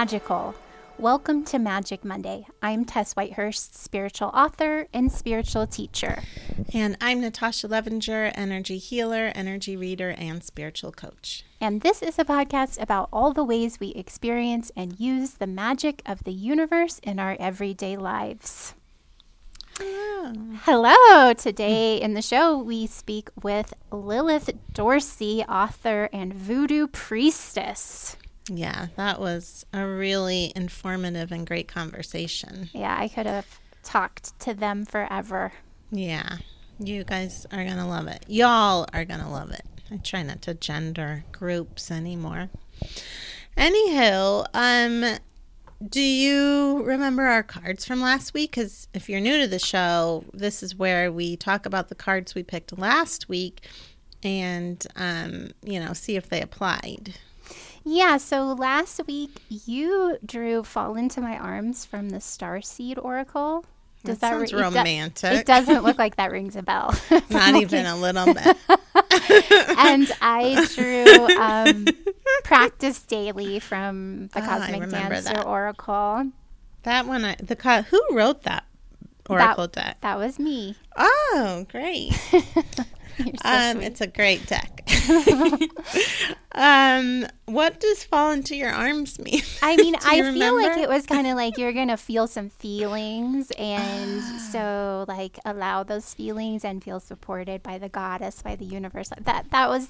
magical. Welcome to Magic Monday. I'm Tess Whitehurst, spiritual author and spiritual teacher. And I'm Natasha Levinger, energy healer, energy reader, and spiritual coach. And this is a podcast about all the ways we experience and use the magic of the universe in our everyday lives. Hello. Hello. Today in the show, we speak with Lilith Dorsey, author and voodoo priestess. Yeah, that was a really informative and great conversation. Yeah, I could have talked to them forever. Yeah, you guys are going to love it. Y'all are going to love it. I try not to gender groups anymore. Anywho, um, do you remember our cards from last week? Because if you're new to the show, this is where we talk about the cards we picked last week and, um, you know, see if they applied. Yeah, so last week you drew Fall Into My Arms from the Star Seed Oracle. Does that, that sounds ri- romantic? It, do- it, doesn't look like that rings a bell. Not even a little bit. and I drew um, Practice Daily from the Ah, Cosmic Dancer that. Oracle. That one, I, the co- who wrote that oracle deck? That was me. Oh, great! So um, it's a great deck. um, what does fall into your arms mean? I mean, I you feel like it was kind of like you're gonna feel some feelings, and so like allow those feelings and feel supported by the goddess, by the universe. That that was,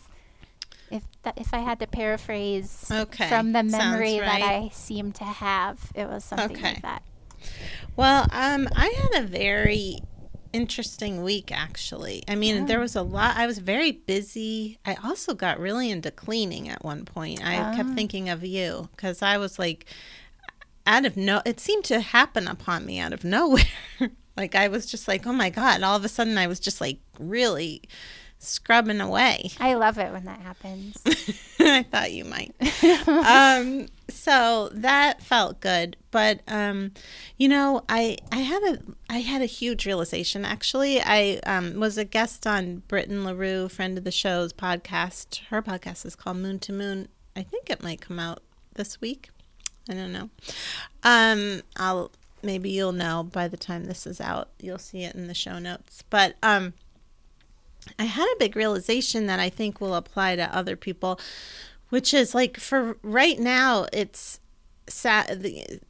if that, if I had to paraphrase Okay, from the memory that. I seem to have, it was something Okay. like that. Well, um, I had a very interesting week actually. I mean, there was a lot. I was very busy. I also got really into cleaning at one point. I Ah. kept thinking of you because I was like, out of no, it seemed to happen upon me out of nowhere. like I was just like, oh my god! All of a sudden, I was just like really scrubbing away. I love it when that happens. I thought you might. um, so that felt good, but um, you know, I I had a I had a huge realization. Actually, I um, was a guest on Britton Larue, friend of the show's podcast. Her podcast is called Moon to Moon. I think it might come out this week. I don't know. Um, I'll maybe you'll know by the time this is out. You'll see it in the show notes. But um. I had a big realization that I think will apply to other people, which is like for right now, it's sat. The,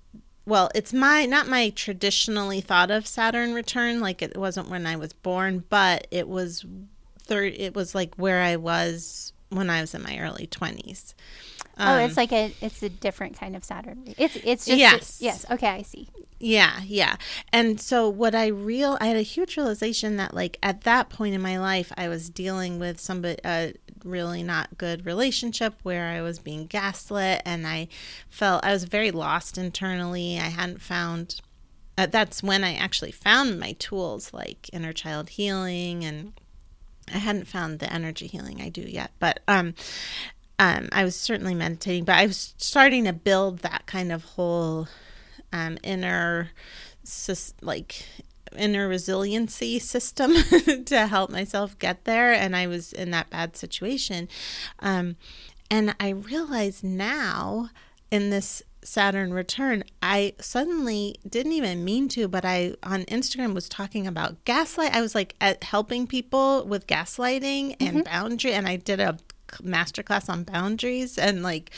well, it's my not my traditionally thought of Saturn return. Like it wasn't when I was born, but it was third. It was like where I was when I was in my early twenties. Oh, it's like a it's a different kind of Saturn. It's it's just Yes. yes. Okay, I see. Yeah, yeah. And so what I real I had a huge realization that like at that point in my life I was dealing with somebody a really not good relationship where I was being gaslit and I felt I was very lost internally. I hadn't found uh, that's when I actually found my tools like inner child healing and I hadn't found the energy healing I do yet, but um um I was certainly meditating, but I was starting to build that kind of whole um, inner like inner resiliency system to help myself get there and i was in that bad situation. Um, and i realize now in this saturn return i suddenly didn't even mean to but i on instagram was talking about gaslight. I was like at helping people with gaslighting and boundary and i did a masterclass on boundaries and like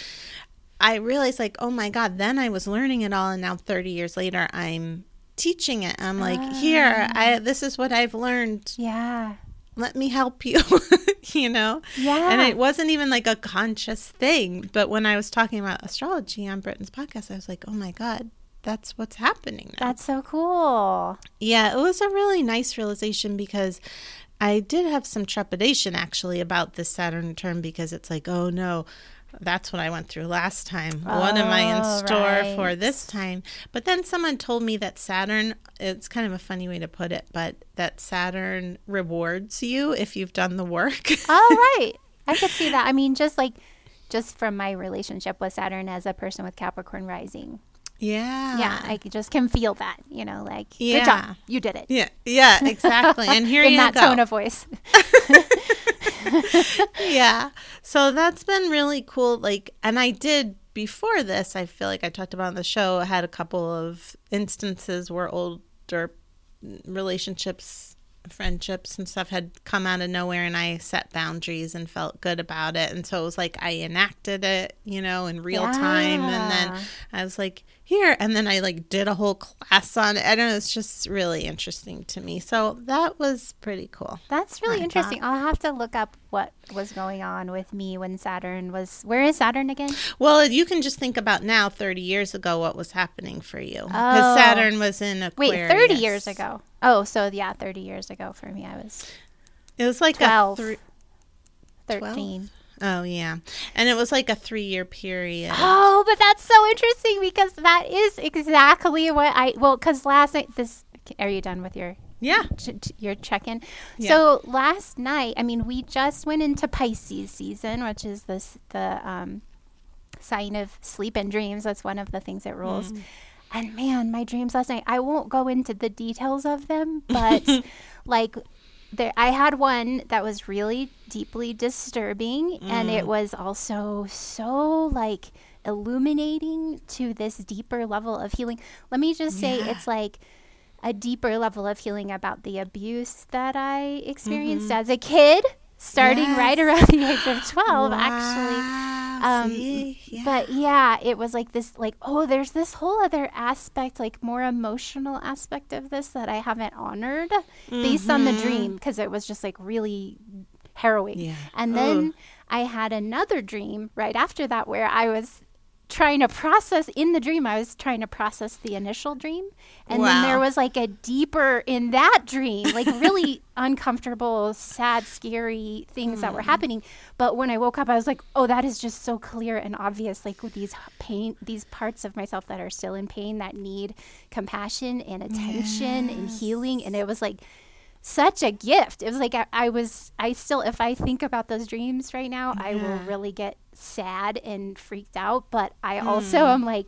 I realized like, oh my God, then I was learning it all and now 30 years later I'm teaching it. I'm like, here, I ah. this is what I've learned. Yeah. Let me help you. you know? Yeah. And it wasn't even like a conscious thing. But when I was talking about astrology on Britton's podcast, I was like, oh my God, that's what's happening now. That's so cool. Yeah, it was a really nice realization because I did have some trepidation actually about this Saturn return because it's like, oh no, that's what I went through last time. what am I in Oh, store right. for this time? But then someone told me that Saturn, it's kind of a funny way to put it, but that Saturn rewards you if you've done the work. Oh, right. I could see that. I mean, just like, just from my relationship with Saturn as a person with Capricorn rising. Yeah. Yeah, I just can feel that, you know, like, good Yeah. job. You did it. Yeah, yeah, exactly. And here In you that go. tone of voice. yeah. So that's been really cool. Like, and I did before this, I feel like I talked about on the show, I had a couple of instances where older relationships, friendships, and stuff had come out of nowhere, and I set boundaries and felt good about it. And so it was like I enacted it, you know, in real time. And then I was like, here. And then I like did a whole class on it. I don't know. It's just really interesting to me. So that was pretty cool. That's really I interesting. I'll have to look up what was going on with me when Saturn was. Where is Saturn again? Well, you can just think about now, 30 years ago, what was happening for you. Because Oh. Saturn was in Wait, 30 years ago. Oh, so yeah, 30 years ago for me, I was It was like 12. a three. 13. Oh, yeah. And it was like a three year period. Oh, but that's so interesting because that is exactly what I. Well, because last night, this. Are you done with your yeah. your check-in. Yeah. So last night, I mean, we just went into Pisces season, which is this the um, sign of sleep and dreams. That's one of the things that rules. And man, my dreams last night. I won't go into the details of them, but like. There, I had one that was really deeply disturbing, and it mm. was also so like illuminating to this deeper level of healing. Let me just say, Yeah. it's like a deeper level of healing about the abuse that I experienced mm-hmm. as a kid, starting right around the age of 12, actually. Um, see? Yeah. But yeah, it was like this, like, oh, there's this whole other aspect, like more emotional aspect of this that I haven't honored based on the dream because it was just like really harrowing. Yeah. And then I had another dream right after that where I was trying to process in the dream I was trying to process the initial dream. And then there was like a deeper in that dream like really uncomfortable sad scary things that were hmm. happening. But when I woke up I was like oh that is just so clear and obvious like with these pain these parts of myself that are still in pain that need compassion and attention and healing. And it was like such a gift. It was like I, I was, I still, if I think about those dreams right now, I will really get sad and freaked out. But I also hmm. am like,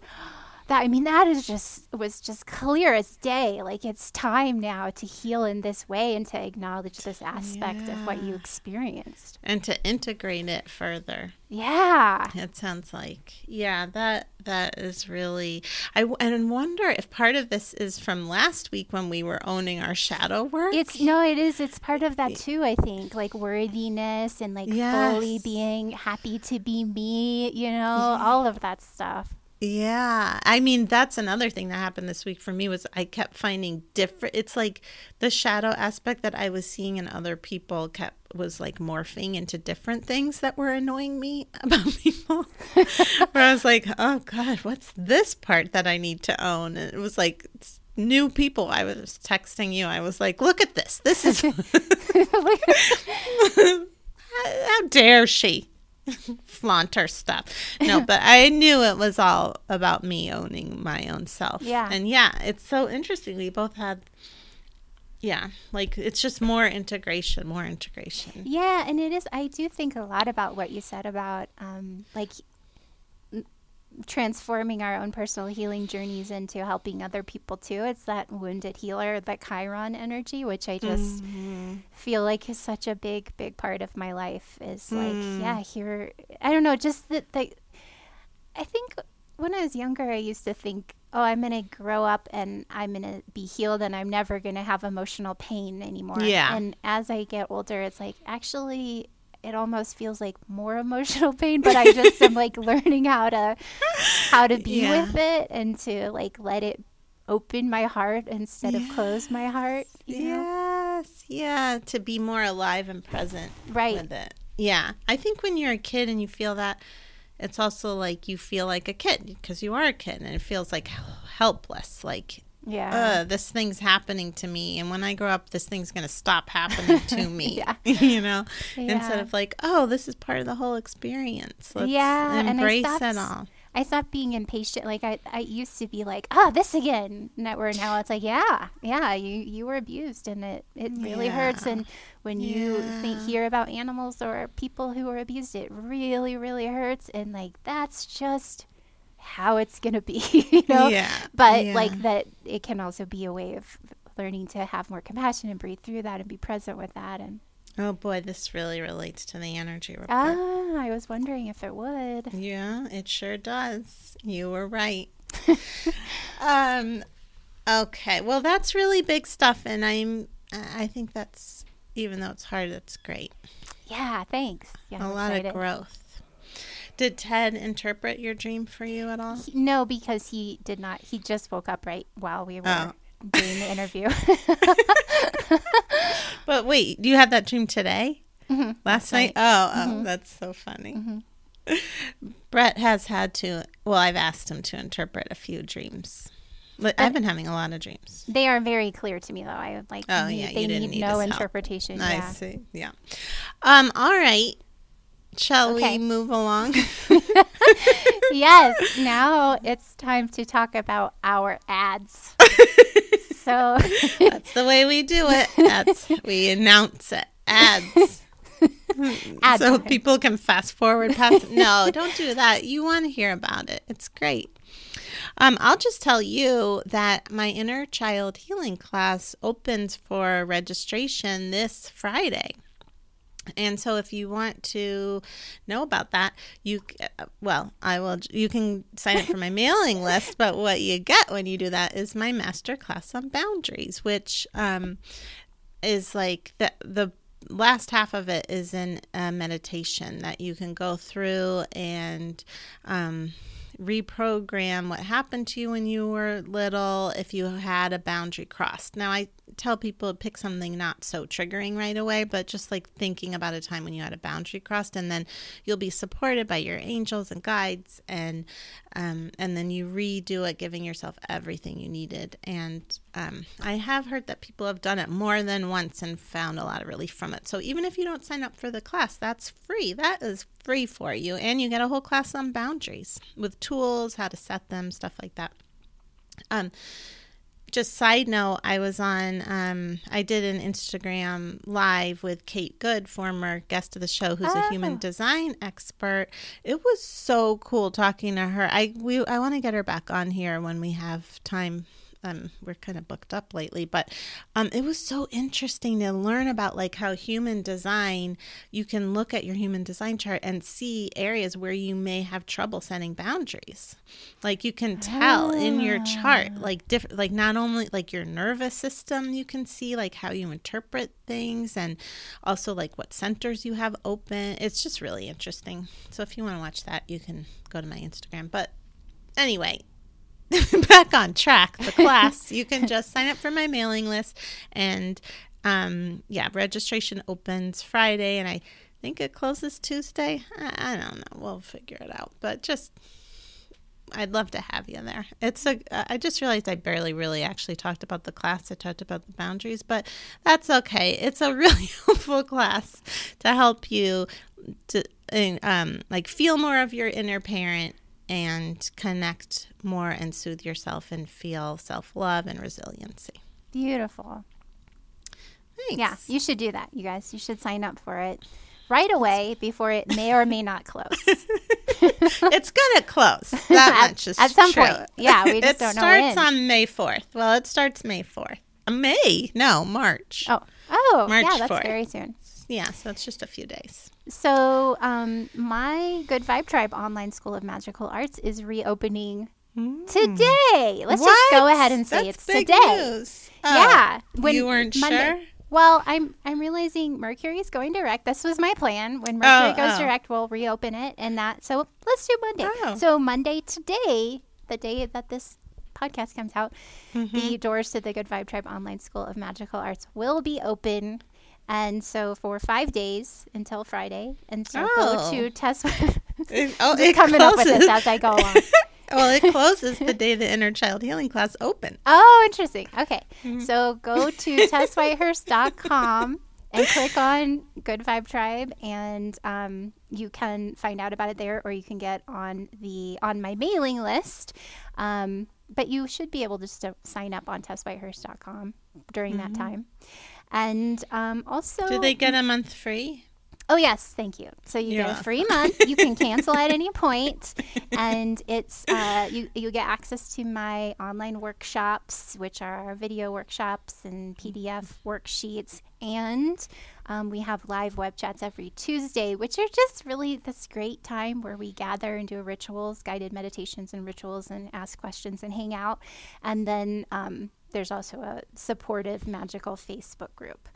that, I mean, that is just, was just clear as day. Like it's time now to heal in this way and to acknowledge this aspect of what you experienced. and to integrate it further. Yeah. It sounds like, yeah, that that is really. I and wonder if part of this is from last week when we were owning our shadow work. It's no, it is. It's part of that too. I think like worthiness and like fully being happy to be me. You know, all of that stuff. Yeah. I mean, that's another thing that happened this week for me was I kept finding different it's like the shadow aspect that I was seeing in other people kept was like morphing into different things that were annoying me about people. Where I was like, "Oh god, what's this part that I need to own?" And it was like it's new people. I was texting you. I was like, "Look at this. This is how dare she flaunt her stuff no but i knew it was all about me owning my own self Yeah. and yeah it's so interesting we both had yeah like it's just more integration more integration Yeah, and it is. I do think a lot about what you said about um, like transforming our own personal healing journeys into helping other people too. It's that wounded healer, that Chiron energy, which I just mm-hmm. feel like is such a big, big part of my life. Is like, mm. yeah, here. I don't know, just that. The, I think when I was younger, I used to think, oh, I'm going to grow up and I'm going to be healed and I'm never going to have emotional pain anymore. Yeah. And as I get older, it's like, actually, it almost feels like more emotional pain, but I just am like learning how to how to be Yeah. with it and to like let it open my heart instead of close my heart. You know? yes yeah to be more alive and present Right. with it yeah i think when you're a kid and you feel that it's also like you feel like a kid because you are a kid and it feels like helpless like Yeah. uh, this thing's happening to me, and when I grow up, this thing's gonna stop happening to me. Yeah. you know, instead of like, oh, this is part of the whole experience. Let's yeah, and I stopped, it all. I stopped being impatient. Like I, I used to be like, oh, this again. Now, where now it's like, yeah, yeah, you you were abused, and it it really hurts. And when you think hear about animals or people who are abused, it really really hurts. And like that's just how it's gonna be, you know. Yeah, But yeah. like that, it can also be a way of learning to have more compassion and breathe through that and be present with that and Oh boy, this really relates to the energy report. Ah, I was wondering if it would. Yeah, it sure does. You were right. um, okay, well, that's really big stuff, and I'm. I think that's even though it's hard, that's great. Yeah, thanks. Yeah, a I'm lot excited. of growth. Did Ted interpret your dream for you at all? He- No, because he did not. He just woke up right while we were Oh. doing the interview. But wait, do you have that dream today? Mhm, Last night? night. Oh, oh, that's so funny. Brett has had to, well, I've asked him to interpret a few dreams. But I've been having a lot of dreams. they are very clear to me, though. I would like. Oh, need- yeah, you they didn't need need no interpretation. I yeah. see. Yeah. Um, all right. Shall Okay. we move along? yes. Now it's time to talk about our ads. so That's the way we do it. That's we announce it. Ads. Ad so people can fast forward past. No, don't do that. You want to hear about it. It's great. Um, I'll just tell you that my inner child healing class opens for registration this Friday. And so, if you want to know about that, you uh, well, I will. You can sign up for my mailing list. But what you get when you do that is my master class on boundaries, which um, is like the the last half of it is in a meditation that you can go through and um, reprogram what happened to you when you were little if you had a boundary crossed. Now, I tell people to pick something not so triggering right away, but just like thinking about a time when you had a boundary crossed, and then you'll be supported by your angels and guides, and um, and then you redo it, giving yourself everything you needed. And um, I have heard that people have done it more than once and found a lot of relief from it. So even if you don't sign up for the class, that's free. That is free for you, and you get a whole class on boundaries with tools, how to set them, stuff like that. Um, just side note, I was on, um, I did an Instagram live with Kate Good, former guest of the show, who's a Oh. human design expert. It was so cool talking to her. I we I want to get her back on here when we have time. Um, we're kind of booked up lately, but um, it was so interesting to learn about like how human design. You can look at your human design chart and see areas where you may have trouble setting boundaries. Like you can tell in your chart, like different, like not only like your nervous system, you can see like how you interpret things, and also like what centers you have open. It's just really interesting. So if you want to watch that, you can go to my Instagram. But anyway, back on track. The class, you can just sign up for my mailing list, and um, yeah, registration opens Friday, and I think it closes Tuesday. I, I don't know. We'll figure it out, but just. I'd love to have you there. It's a. I just realized I barely really actually talked about the class. I talked about the boundaries, but that's okay. It's a really helpful class to help you to um, like feel more of your inner parent and connect more and soothe yourself and feel self love and resiliency. beautiful. Thanks. Yeah, you should do that, you guys. You should sign up for it right away before it may or may not close. it's gonna close. That At- much is at some true. point. Yeah, we just it don't know It starts on May fourth. Well, it starts May fourth. Uh, May? No, March. oh, oh, March yeah, that's 4th. very soon. Yeah, so it's just a few days. So, um, my Good Vibe Tribe online school of magical arts is reopening today. Let's just go ahead and say That's it's today. news. Oh, Yeah, you weren't sure? Well, I'm I'm realizing Mercury is going direct. This was my plan. When Mercury Oh, goes oh. direct, we'll reopen it, and that. So let's do Monday. Oh. So Monday today, the day that this podcast comes out, Mm-hmm. the doors to the Good Vibe Tribe Online School of Magical Arts will be open. And so for five days until Friday, and so Oh. go to test. It, oh, it coming up with closes. this as I go along. well, it closes the day the inner child healing class open. Oh, interesting. Okay. Mm-hmm. So go to tesswhitehurst.com and click on Good Vibe Tribe, and um, you can find out about it there, or you can get on the on my mailing list. Um, but you should be able to st- sign up on tesswhitehurst.com during that time. And um, also, Do they get a month free? Oh yes, thank you. So you get a free month. You can cancel at any point, and it's uh, you you get access to my online workshops, which are video workshops and PDF worksheets, and um, we have live web chats every Tuesday, which are just really this great time where we gather and do rituals, guided meditations and rituals, and ask questions and hang out. And then um, there's also a supportive magical Facebook group.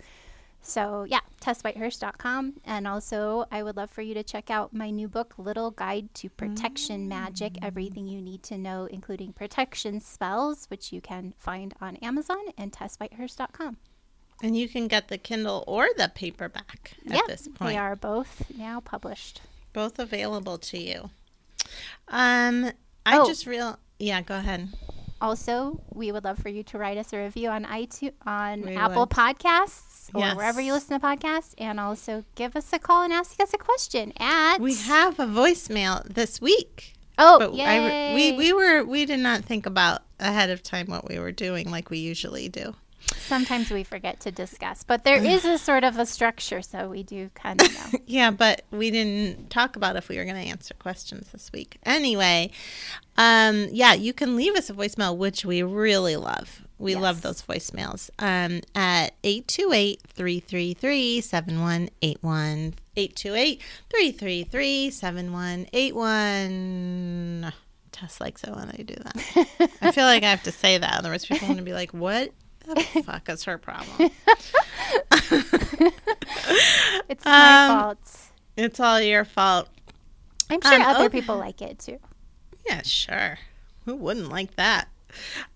So, yeah, tesswhitehurst.com. And also, I would love for you to check out my new book, Little Guide to Protection mm. Magic Everything You Need to Know, including protection spells, which you can find on Amazon and tesswhitehurst.com. And you can get the Kindle or the paperback at yep, this point. They are both now published. Both available to you. Um, I oh. just real yeah, go ahead. Also, we would love for you to write us a review on iTunes, on we Apple would. Podcasts, or yes. wherever you listen to podcasts, and also give us a call and ask us a question. At we have a voicemail this week. Oh, but. I, we we were we did not think about ahead of time what we were doing like we usually do. Sometimes we forget to discuss, but there is a sort of a structure, so we do kind of know. yeah, but we didn't talk about if we were going to answer questions this week. Anyway, um, yeah, you can leave us a voicemail, which we really love. We yes. love those voicemails um, at 828 333 7181. 828 333 7181. Tess likes it when I do that. I feel like I have to say that, otherwise, people are going to be like, what the fuck is her problem? it's my um, fault. It's all your fault. I'm sure um, other okay. people like it too. Yeah, sure. Who wouldn't like that?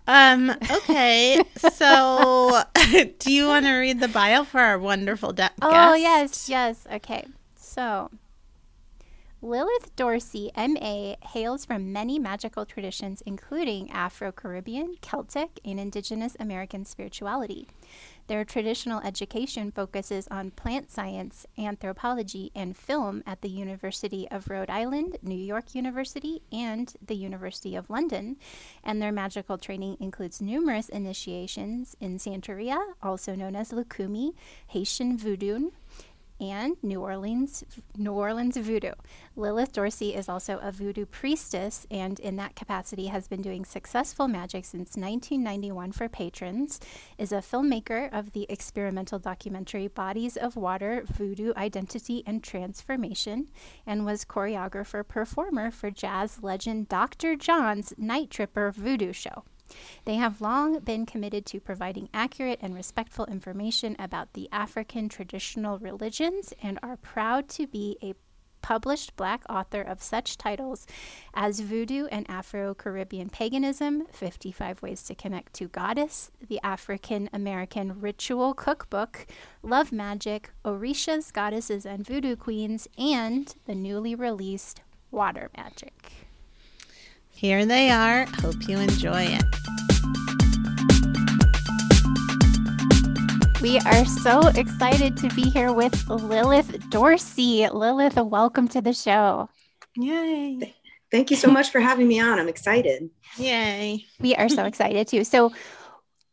Um, okay, so do you want to read the bio for our wonderful de- oh, guest? Oh, yes, yes. Okay. So, Lilith Dorsey, MA, hails from many magical traditions, including Afro Caribbean, Celtic, and Indigenous American spirituality. Their traditional education focuses on plant science, anthropology, and film at the University of Rhode Island, New York University, and the University of London. And their magical training includes numerous initiations in Santeria, also known as Lucumi, Haitian Voodoo, and New Orleans New Orleans voodoo. Lilith Dorsey is also a voodoo priestess and in that capacity has been doing successful magic since 1991 for patrons. Is a filmmaker of the experimental documentary Bodies of Water: Voodoo Identity and Transformation and was choreographer performer for jazz legend Dr. John's Night Tripper Voodoo show. They have long been committed to providing accurate and respectful information about the African traditional religions and are proud to be a published black author of such titles as Voodoo and Afro Caribbean Paganism, 55 Ways to Connect to Goddess, the African American Ritual Cookbook, Love Magic, Orishas, Goddesses, and Voodoo Queens, and the newly released Water Magic. Here they are. Hope you enjoy it. We are so excited to be here with Lilith Dorsey. Lilith, welcome to the show. Yay. Thank you so much for having me on. I'm excited. Yay. We are so excited too. So,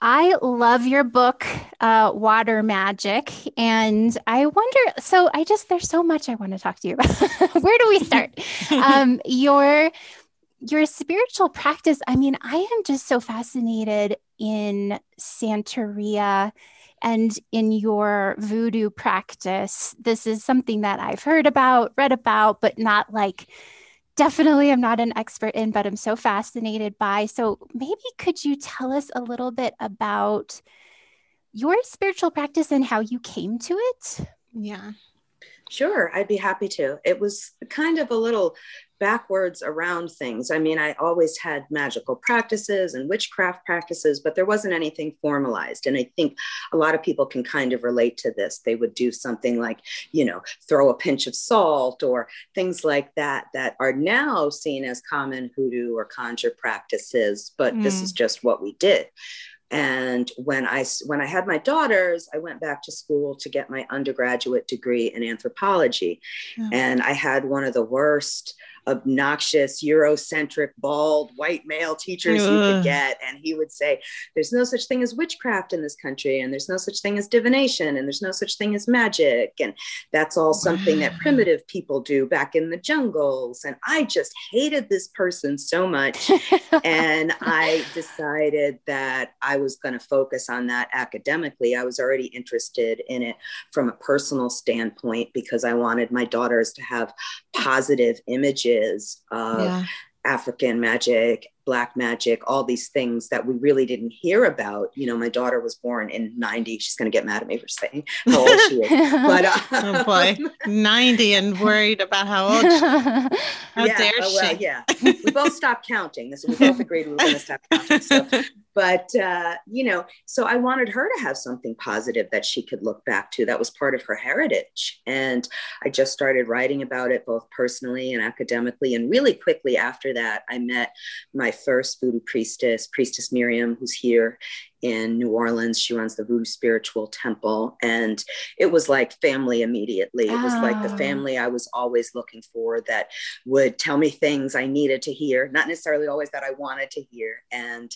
I love your book, uh, Water Magic. And I wonder so, I just, there's so much I want to talk to you about. Where do we start? um, your your spiritual practice, I mean, I am just so fascinated in Santeria and in your voodoo practice. This is something that I've heard about, read about, but not like definitely I'm not an expert in, but I'm so fascinated by. So maybe could you tell us a little bit about your spiritual practice and how you came to it? Yeah. Sure, I'd be happy to. It was kind of a little backwards around things. I mean, I always had magical practices and witchcraft practices, but there wasn't anything formalized. And I think a lot of people can kind of relate to this. They would do something like, you know, throw a pinch of salt or things like that, that are now seen as common hoodoo or conjure practices, but mm. this is just what we did and when i when i had my daughters i went back to school to get my undergraduate degree in anthropology. Hmm. And i had one of the worst obnoxious, Eurocentric, bald, white male teachers Ugh. you could get. And he would say, There's no such thing as witchcraft in this country, and there's no such thing as divination, and there's no such thing as magic. And that's all something that primitive people do back in the jungles. And I just hated this person so much. and I decided that I was going to focus on that academically. I was already interested in it from a personal standpoint because I wanted my daughters to have positive images of yeah. African magic black magic, all these things that we really didn't hear about. You know, my daughter was born in 90. She's going to get mad at me for saying how old she is. But uh, oh boy, 90 and worried about how old she How yeah, dare oh, well, yeah. We both stopped counting. This we both agreed we were going to stop counting. So but uh, you know so i wanted her to have something positive that she could look back to that was part of her heritage and i just started writing about it both personally and academically and really quickly after that i met my first voodoo priestess priestess miriam who's here in New Orleans. She runs the Voodoo Spiritual Temple. And it was like family immediately. It was like the ah. family I was always looking for that would tell me things I needed to hear, not necessarily always that I wanted to hear. And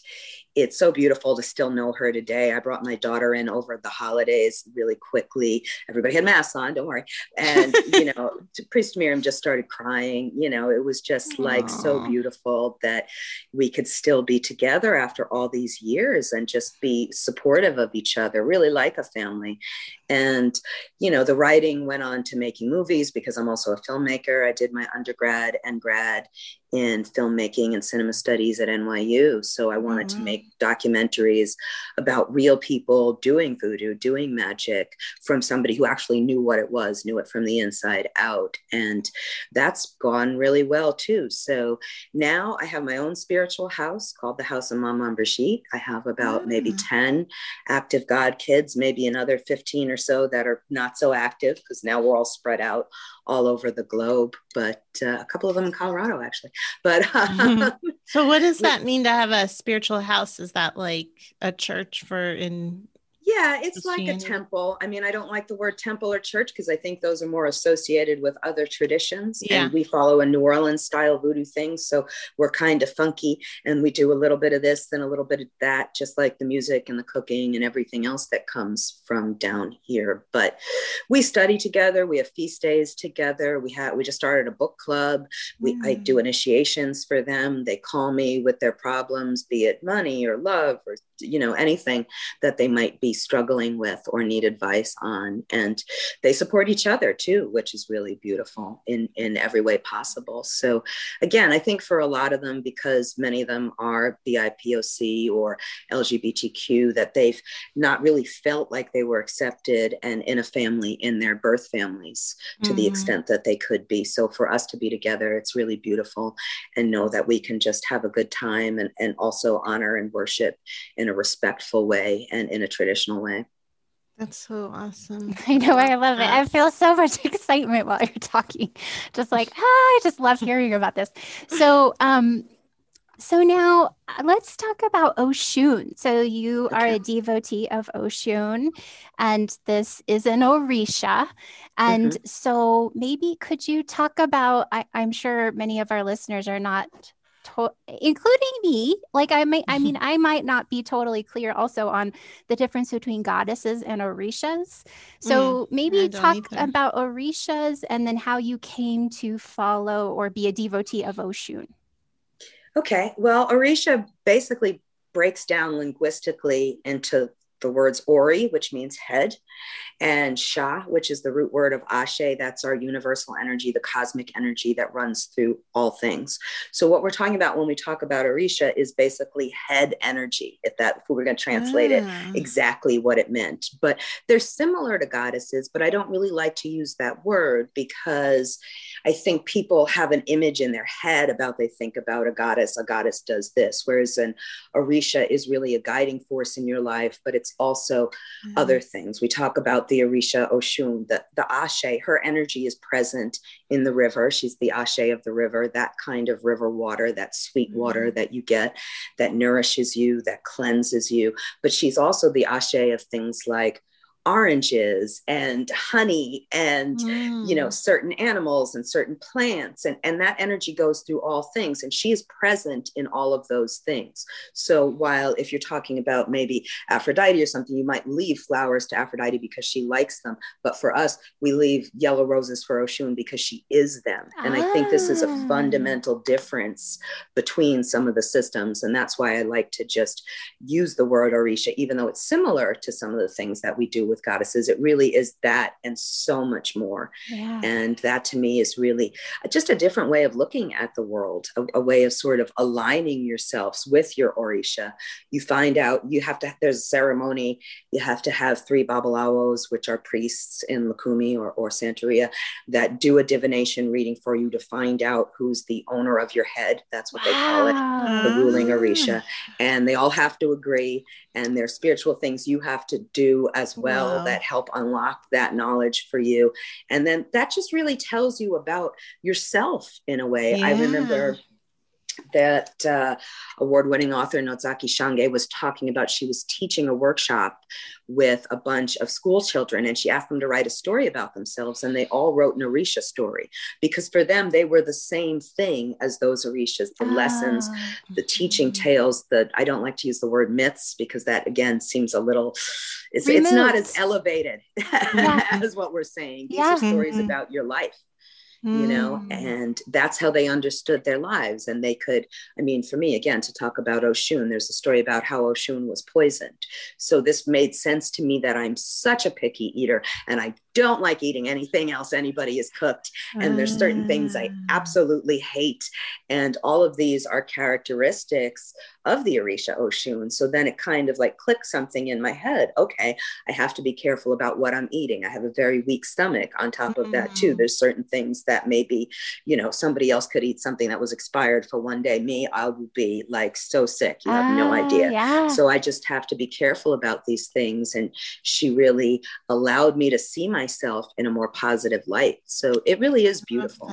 it's so beautiful to still know her today. I brought my daughter in over the holidays really quickly. Everybody had masks on, don't worry. And, you know, Priest Miriam just started crying. You know, it was just Aww. like so beautiful that we could still be together after all these years and just be supportive of each other, really like a family. And, you know, the writing went on to making movies because I'm also a filmmaker. I did my undergrad and grad in filmmaking and cinema studies at NYU. So I wanted mm-hmm. to make documentaries about real people doing voodoo, doing magic from somebody who actually knew what it was, knew it from the inside out. And that's gone really well too. So now I have my own spiritual house called the House of Mama Brigitte. I have about mm-hmm. maybe mm. 10 active God kids, maybe another 15 or so that are not so active because now we're all spread out all over the globe, but uh, a couple of them in Colorado actually. But uh, so, what does that mean to have a spiritual house? Is that like a church for in yeah, it's like a temple. I mean, I don't like the word temple or church because I think those are more associated with other traditions. Yeah. And we follow a New Orleans style voodoo thing. So we're kind of funky and we do a little bit of this then a little bit of that, just like the music and the cooking and everything else that comes from down here. But we study together. We have feast days together. We have we just started a book club. We mm. I do initiations for them. They call me with their problems, be it money or love or you know anything that they might be struggling with or need advice on. And they support each other too which is really beautiful in in every way possible. So again i think for a lot of them because many of them are bipoc or lgbtq that they've not really felt like they were accepted and in a family in their birth families to mm-hmm. the extent that they could be. So for us to be together it's really beautiful and know that we can just have a good time and, and also honor and worship in a respectful way and in a traditional way. That's so awesome. I know. I love it. I feel so much excitement while you're talking. Just like, ah, I just love hearing about this. So, um, so now uh, let's talk about Oshun. So you okay. are a devotee of Oshun, and this is an Orisha. And mm-hmm. so maybe could you talk about? I, I'm sure many of our listeners are not to- including me. Like i may i mean i might not be totally clear also on the difference between goddesses and orishas. So mm, maybe talk either. about orishas and then how you came to follow or be a devotee of oshun. Okay well orisha basically breaks down linguistically into the words ori which means head and Sha, which is the root word of Ashe, that's our universal energy, the cosmic energy that runs through all things. So what we're talking about when we talk about Orisha is basically head energy, if that if we were going to translate it ah. exactly what it meant. But they're similar to goddesses, but I don't really like to use that word because I think people have an image in their head about they think about a goddess, a goddess does this, whereas an Orisha is really a guiding force in your life, but it's also mm. other things. We talk about about the Orisha Oshun, the, the Ashe, her energy is present in the river. She's the Ashe of the river, that kind of river water, that sweet mm-hmm. water that you get that nourishes you, that cleanses you. But she's also the Ashe of things like oranges and honey and mm. you know mm. certain animals and certain plants and and that energy goes through all things and she is present in all of those things so while if you're talking about maybe aphrodite or something you might leave flowers to aphrodite because she likes them but for us we leave yellow roses for oshun because she is them and ah. i think this is a ah. fundamental difference between some of the systems and that's why i like to just use the word orisha even though it's similar to some of the things that we do with goddesses. It really is that and so much more. Yeah. And that to me is really just a different way of looking at the world, a, a way of sort of aligning yourselves with your Orisha. You find out you have to, there's a ceremony, you have to have three Babalawos, which are priests in Lukumi or, or Santeria, that do a divination reading for you to find out who's the owner of your head. That's what they call it, the ruling mm. Orisha. And they all have to agree. And there's spiritual things you have to do as well wow. Uh-huh. that help unlock that knowledge for you. And then that just really tells you about yourself in a way. Yeah. I remember that uh, award-winning author Ntozake Shange was talking about. She was teaching a workshop with a bunch of school children, and she asked them to write a story about themselves, and they all wrote an Orisha story because for them they were the same thing as those Orishas, the oh. lessons, the teaching tales. That I don't like to use the word myths because that again seems a little. It's, it's not as elevated yeah. as what we're saying. These yeah. are stories mm-hmm. about your life mm. you know mm. and that's how they understood their lives and they could i mean for me again to talk about oshun there's a story about how oshun was poisoned so this made sense to me that i'm such a picky eater and i don't like eating anything else anybody has cooked and there's certain things i ah. absolutely hate and all of these are characteristics of the Orisha Oshun. So then it kind of like clicked something in my head. Okay, I have to be careful about what I'm eating. I have a very weak stomach on top of that too. Mm. There's certain things that maybe, you know, somebody else could eat something that was expired for one day. Me, I will be like so sick. You have no ah, idea. Yeah. So I just have to be careful about these things. And she really allowed me to see myself in a more positive light. So it really is beautiful.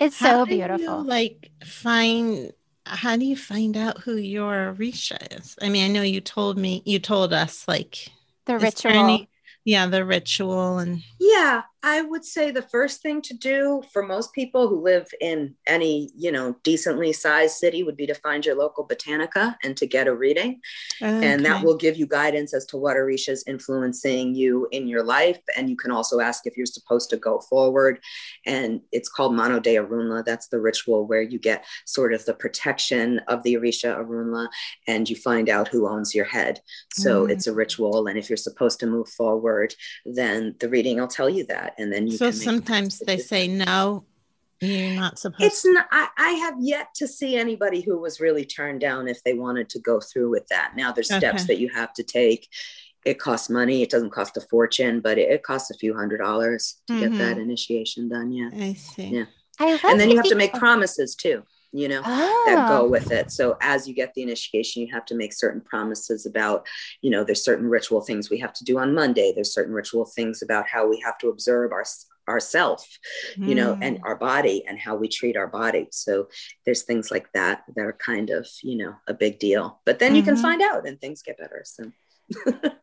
It's so beautiful. You, like find how do you find out who your Orisha is? I mean, I know you told me, you told us like the ritual. Any, yeah, the ritual and yeah, I would say the first thing to do for most people who live in any, you know, decently sized city would be to find your local botanica and to get a reading. Okay. And that will give you guidance as to what Orisha is influencing you in your life. And you can also ask if you're supposed to go forward. And it's called Mano de Orunla. That's the ritual where you get sort of the protection of the Orisha Orunla and you find out who owns your head. So mm. it's a ritual. And if you're supposed to move forward, then the reading will tell you that and then you so sometimes they say no you're not supposed it's not I, I, have yet to see anybody who was really turned down if they wanted to go through with that. Now there's steps that you have to take. It costs money. It doesn't cost a fortune but it, it costs a few hundred dollars to mm-hmm. get that initiation done yeah. I see. Yeah. And then you have to make promises too you know oh. that go oh. with it so as you get the initiation you have to make certain promises about you know there's certain ritual things we have to do on monday there's certain ritual things about how we have to observe our ourself mm. you know and hmm. our body and how we treat our body so there's things like that that are kind of you know a big deal but then mm-hmm. you can mm-hmm. find out and things get better so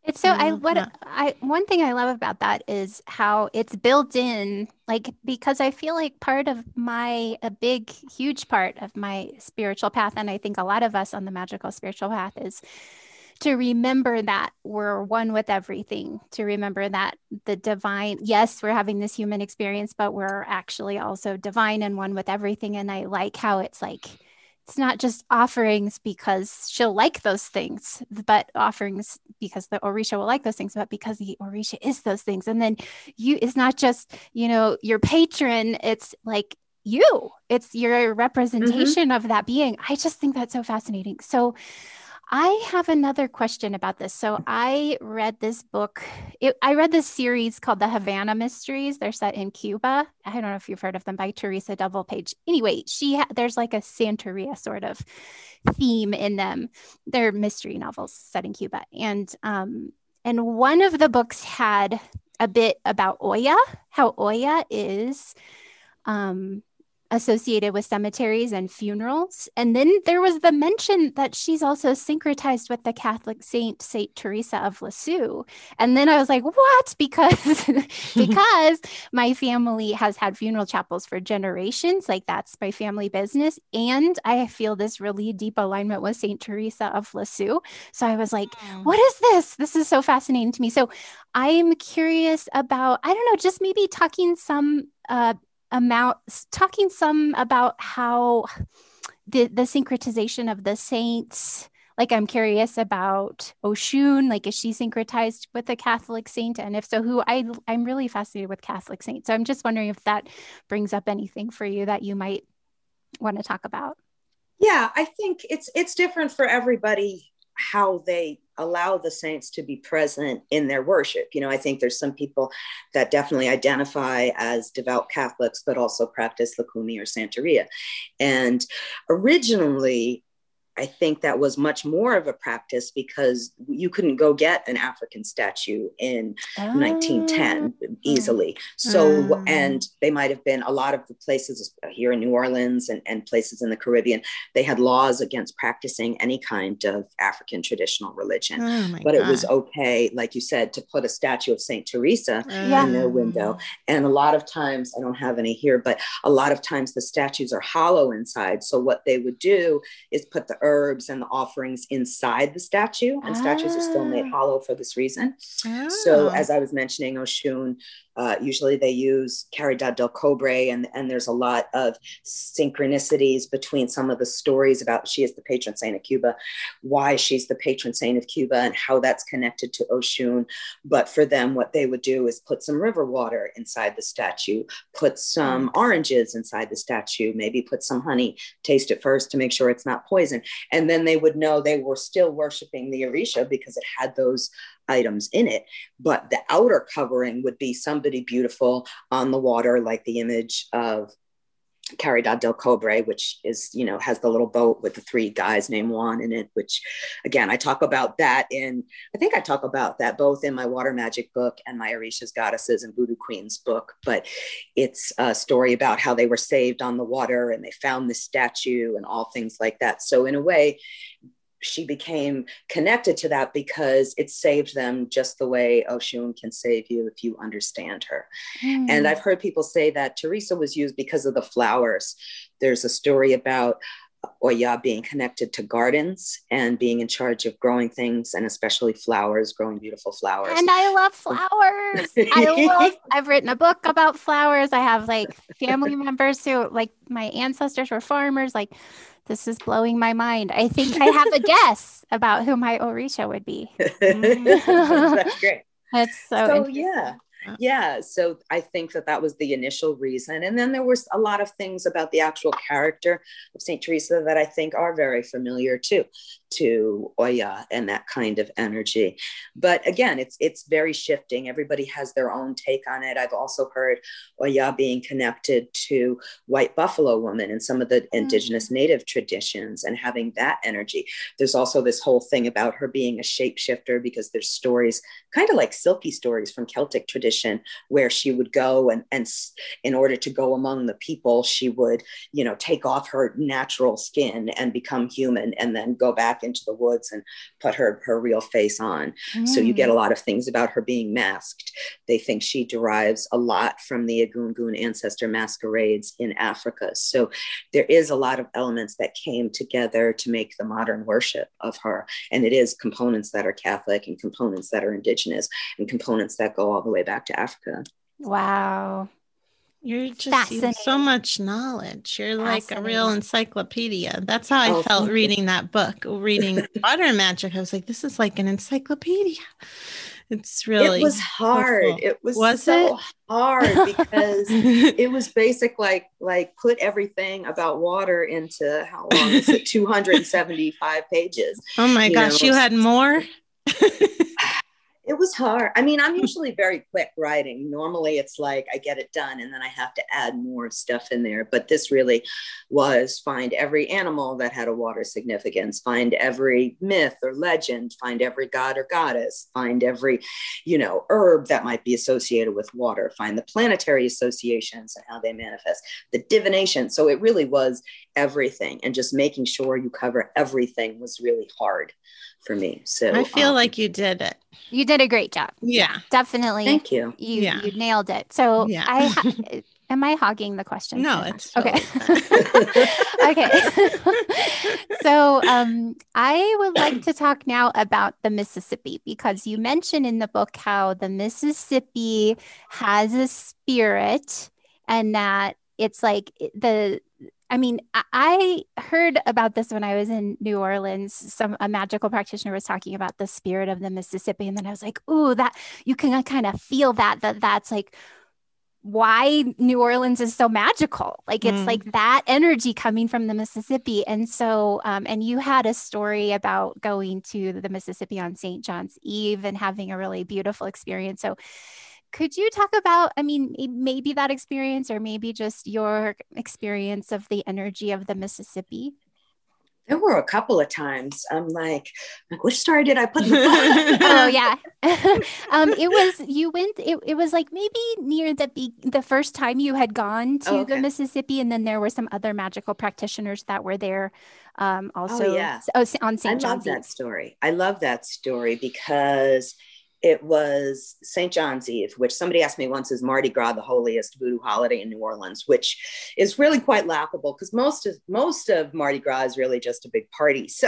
it's so I oh, what I one thing I love about that is how it's built in like because I feel like part of my a big huge part of my spiritual path and I think a lot of us on the magical spiritual path is to remember that we're one with everything to remember that the divine yes we're having this human experience but we're actually also divine and one with everything and I like how it's like it's not just offerings because she'll like those things, but offerings because the Orisha will like those things, but because the Orisha is those things. And then you, it's not just, you know, your patron, it's like you, it's your mm-hmm. representation mm-hmm. of that being. I just think that's so fascinating. So, I have another question about this. So I read this book. It, I read this series called The Havana Mysteries. They're set in Cuba. I don't know if you've heard of them by Teresa Dovalpage. Anyway, she ha- there's like a Santeria sort of theme in them. They're mystery novels set in Cuba, and um, and one of the books had a bit about Oya, how Oya is um, associated with cemeteries and funerals. And then there was the mention that she's also syncretized with the Catholic saint Saint Teresa of Lisieux. And then I was like, what? Because because my family has had funeral chapels for generations, like that's my family business, and I feel this really deep alignment with Saint Teresa of Lisieux. So I was like, mm. what is this? This is so fascinating to me. So I'm curious about I don't know, just maybe talking some uh amount talking some about how the the syncretization of the saints like i'm curious about oshun like is she syncretized with a catholic saint? And if so who i i'm really fascinated with catholic saints. So i'm just wondering if that brings up anything for you that you might want to talk about. Yeah i think it's it's different for everybody how they allow the saints to be present in their worship. You know, I think there's some people that definitely identify as devout Catholics, but also practice Lukumi or Santeria. And originally, I think that was much more of a practice because you couldn't go get an African statue in oh. 1910 easily. So, mm. and they might have been a lot of the places here in New Orleans and, and places in the Caribbean, they had laws against practicing any kind of African traditional religion. Oh but God. it was okay, like you said, to put a statue of St. Teresa in their window. And a lot of times, I don't have any here, but a lot of times the statues are hollow inside. So, what they would do is put the herbs and the offerings inside the statue, and ah. statues are still made ah. hollow for this reason. Ah. So, as I was mentioning, Oshun uh, usually they use Caridad del Cobre, and, and there's a lot of synchronicities between some of the stories about she is the patron saint of Cuba, why she's the patron saint of Cuba, and how that's connected to Oshun. But for them, what they would do is put some river water inside the statue, put some mm. oranges inside the statue, maybe put some honey, taste it first to make sure it's not poison. And then they would know they were still worshiping the Orisha because it had those items in it, but the outer covering would be somebody beautiful on the water, like the image of Caridad del Cobre, which is, you know, has the little boat with the three guys named Juan in it, which again, I talk about that in, I think I talk about that both in my water magic book and my Orisha's Goddesses and Voodoo Queens book, but it's a story about how they were saved on the water and they found this statue and all things like that. So in a way, she became connected to that because it saved them just the way Oshun can save you if you understand her. Mm. And I've heard people say that Teresa was used because of the flowers. There's a story about Oya being connected to gardens and being in charge of growing things and especially flowers, growing beautiful flowers. And I love flowers. I love I've written a book about flowers. I have like family members who like my ancestors were farmers. Like this is blowing my mind. I think I have a guess about who my Orisha would be. That's great. That's so, so yeah yeah so i think that that was the initial reason and then there was a lot of things about the actual character of saint teresa that i think are very familiar too to oya and that kind of energy. But again it's it's very shifting. Everybody has their own take on it. I've also heard oya being connected to white buffalo woman and some of the mm-hmm. indigenous native traditions and having that energy. There's also this whole thing about her being a shapeshifter because there's stories kind of like selkie stories from celtic tradition tradition where she would go and, and in order to go among the people, she would, you know, take off her natural skin and become human and then go back into the woods and put her, her real face on. Mm. So you get a mm. lot of things about her being masked. They think she derives a lot from the Egungun ancestor masquerades in Africa. So there is a lot of elements that came together to make the modern worship of her. And it is components that are Catholic and components that are indigenous and components that go all the way back to Africa. Wow. You're just so much knowledge. You're like a real encyclopedia. That's how I oh, felt reading that book, reading Water Magic. I was like, this is like an encyclopedia. It's really it was hard. It was, was so it? hard because it was basic like like put everything about water into how long is it? 275 pages. Oh my you gosh, know? you had more. It was hard. I mean, I'm usually very quick writing. Normally, it's like I get it done and then I have to add more stuff in there. But this really was find every animal that had a water significance, find every myth or legend, find every god or goddess, find every, you know, herb that might be associated with water, find the planetary associations and how they manifest, the divination. So it really was everything. And just making sure you cover everything was really hard for me. So I feel um, like you did it. You did a great job. Yeah. Definitely. Thank you. You yeah. you nailed it. So yeah. I ha- am I hogging the question? No, it's okay. okay. so um I would like to talk now about the Mississippi because you mentioned in the book how the Mississippi has a spirit and that it's like the I mean, I heard about this when I was in New Orleans. Some a magical practitioner was talking about the spirit of the Mississippi, and then I was like, "Ooh, that you can kind of feel that that that's like why New Orleans is so magical. Like it's mm. like that energy coming from the Mississippi. And so, um, and you had a story about going to the Mississippi on St. John's Eve and having a really beautiful experience. So, could you talk about i mean maybe that experience or maybe just your experience of the energy of the mississippi? There were a couple of times. I'm like, like which story did i put oh yeah. Um it was you went it, it was like maybe near the be- the first time you had gone to oh, okay. the mississippi and then there were some other magical practitioners that were there um oh, also oh, yeah. oh, on st i love that story. I love that story because it was St. John's Eve, which somebody asked me once is Mardi Gras the holiest voodoo holiday in New Orleans, which is really quite laughable because most of most of Mardi Gras is really just a big party. So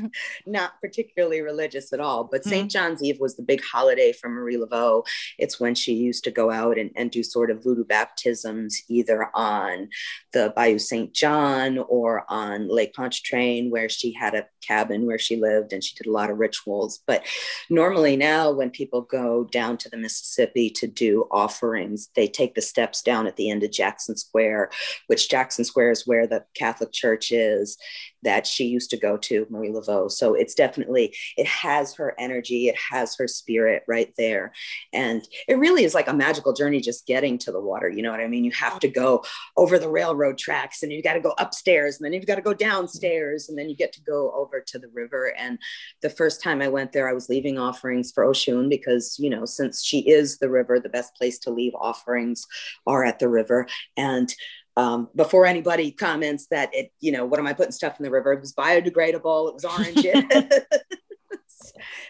not particularly religious at all. But St. Mm-hmm. John's Eve was the big holiday for Marie Laveau. It's when she used to go out and, and do sort of voodoo baptisms either on the Bayou St. John or on Lake Pontchartrain, where she had a cabin where she lived and she did a lot of rituals. But normally now, when people go down to the Mississippi to do offerings, they take the steps down at the end of Jackson Square, which Jackson Square is where the Catholic Church is that she used to go to, Marie Laveau. So it's definitely, it has her energy, it has her spirit right there. And it really is like a magical journey just getting to the water. You know what I mean? You have to go over the railroad tracks and you got to go upstairs and then you've got to go downstairs and then you get to go over to the river. And the first time I went there, I was leaving offerings for Oshun because, you know, since she is the river, the best place to leave offerings are at the river. And um, before anybody comments that it, you know, what am I putting stuff in the river? It was biodegradable. It was orange.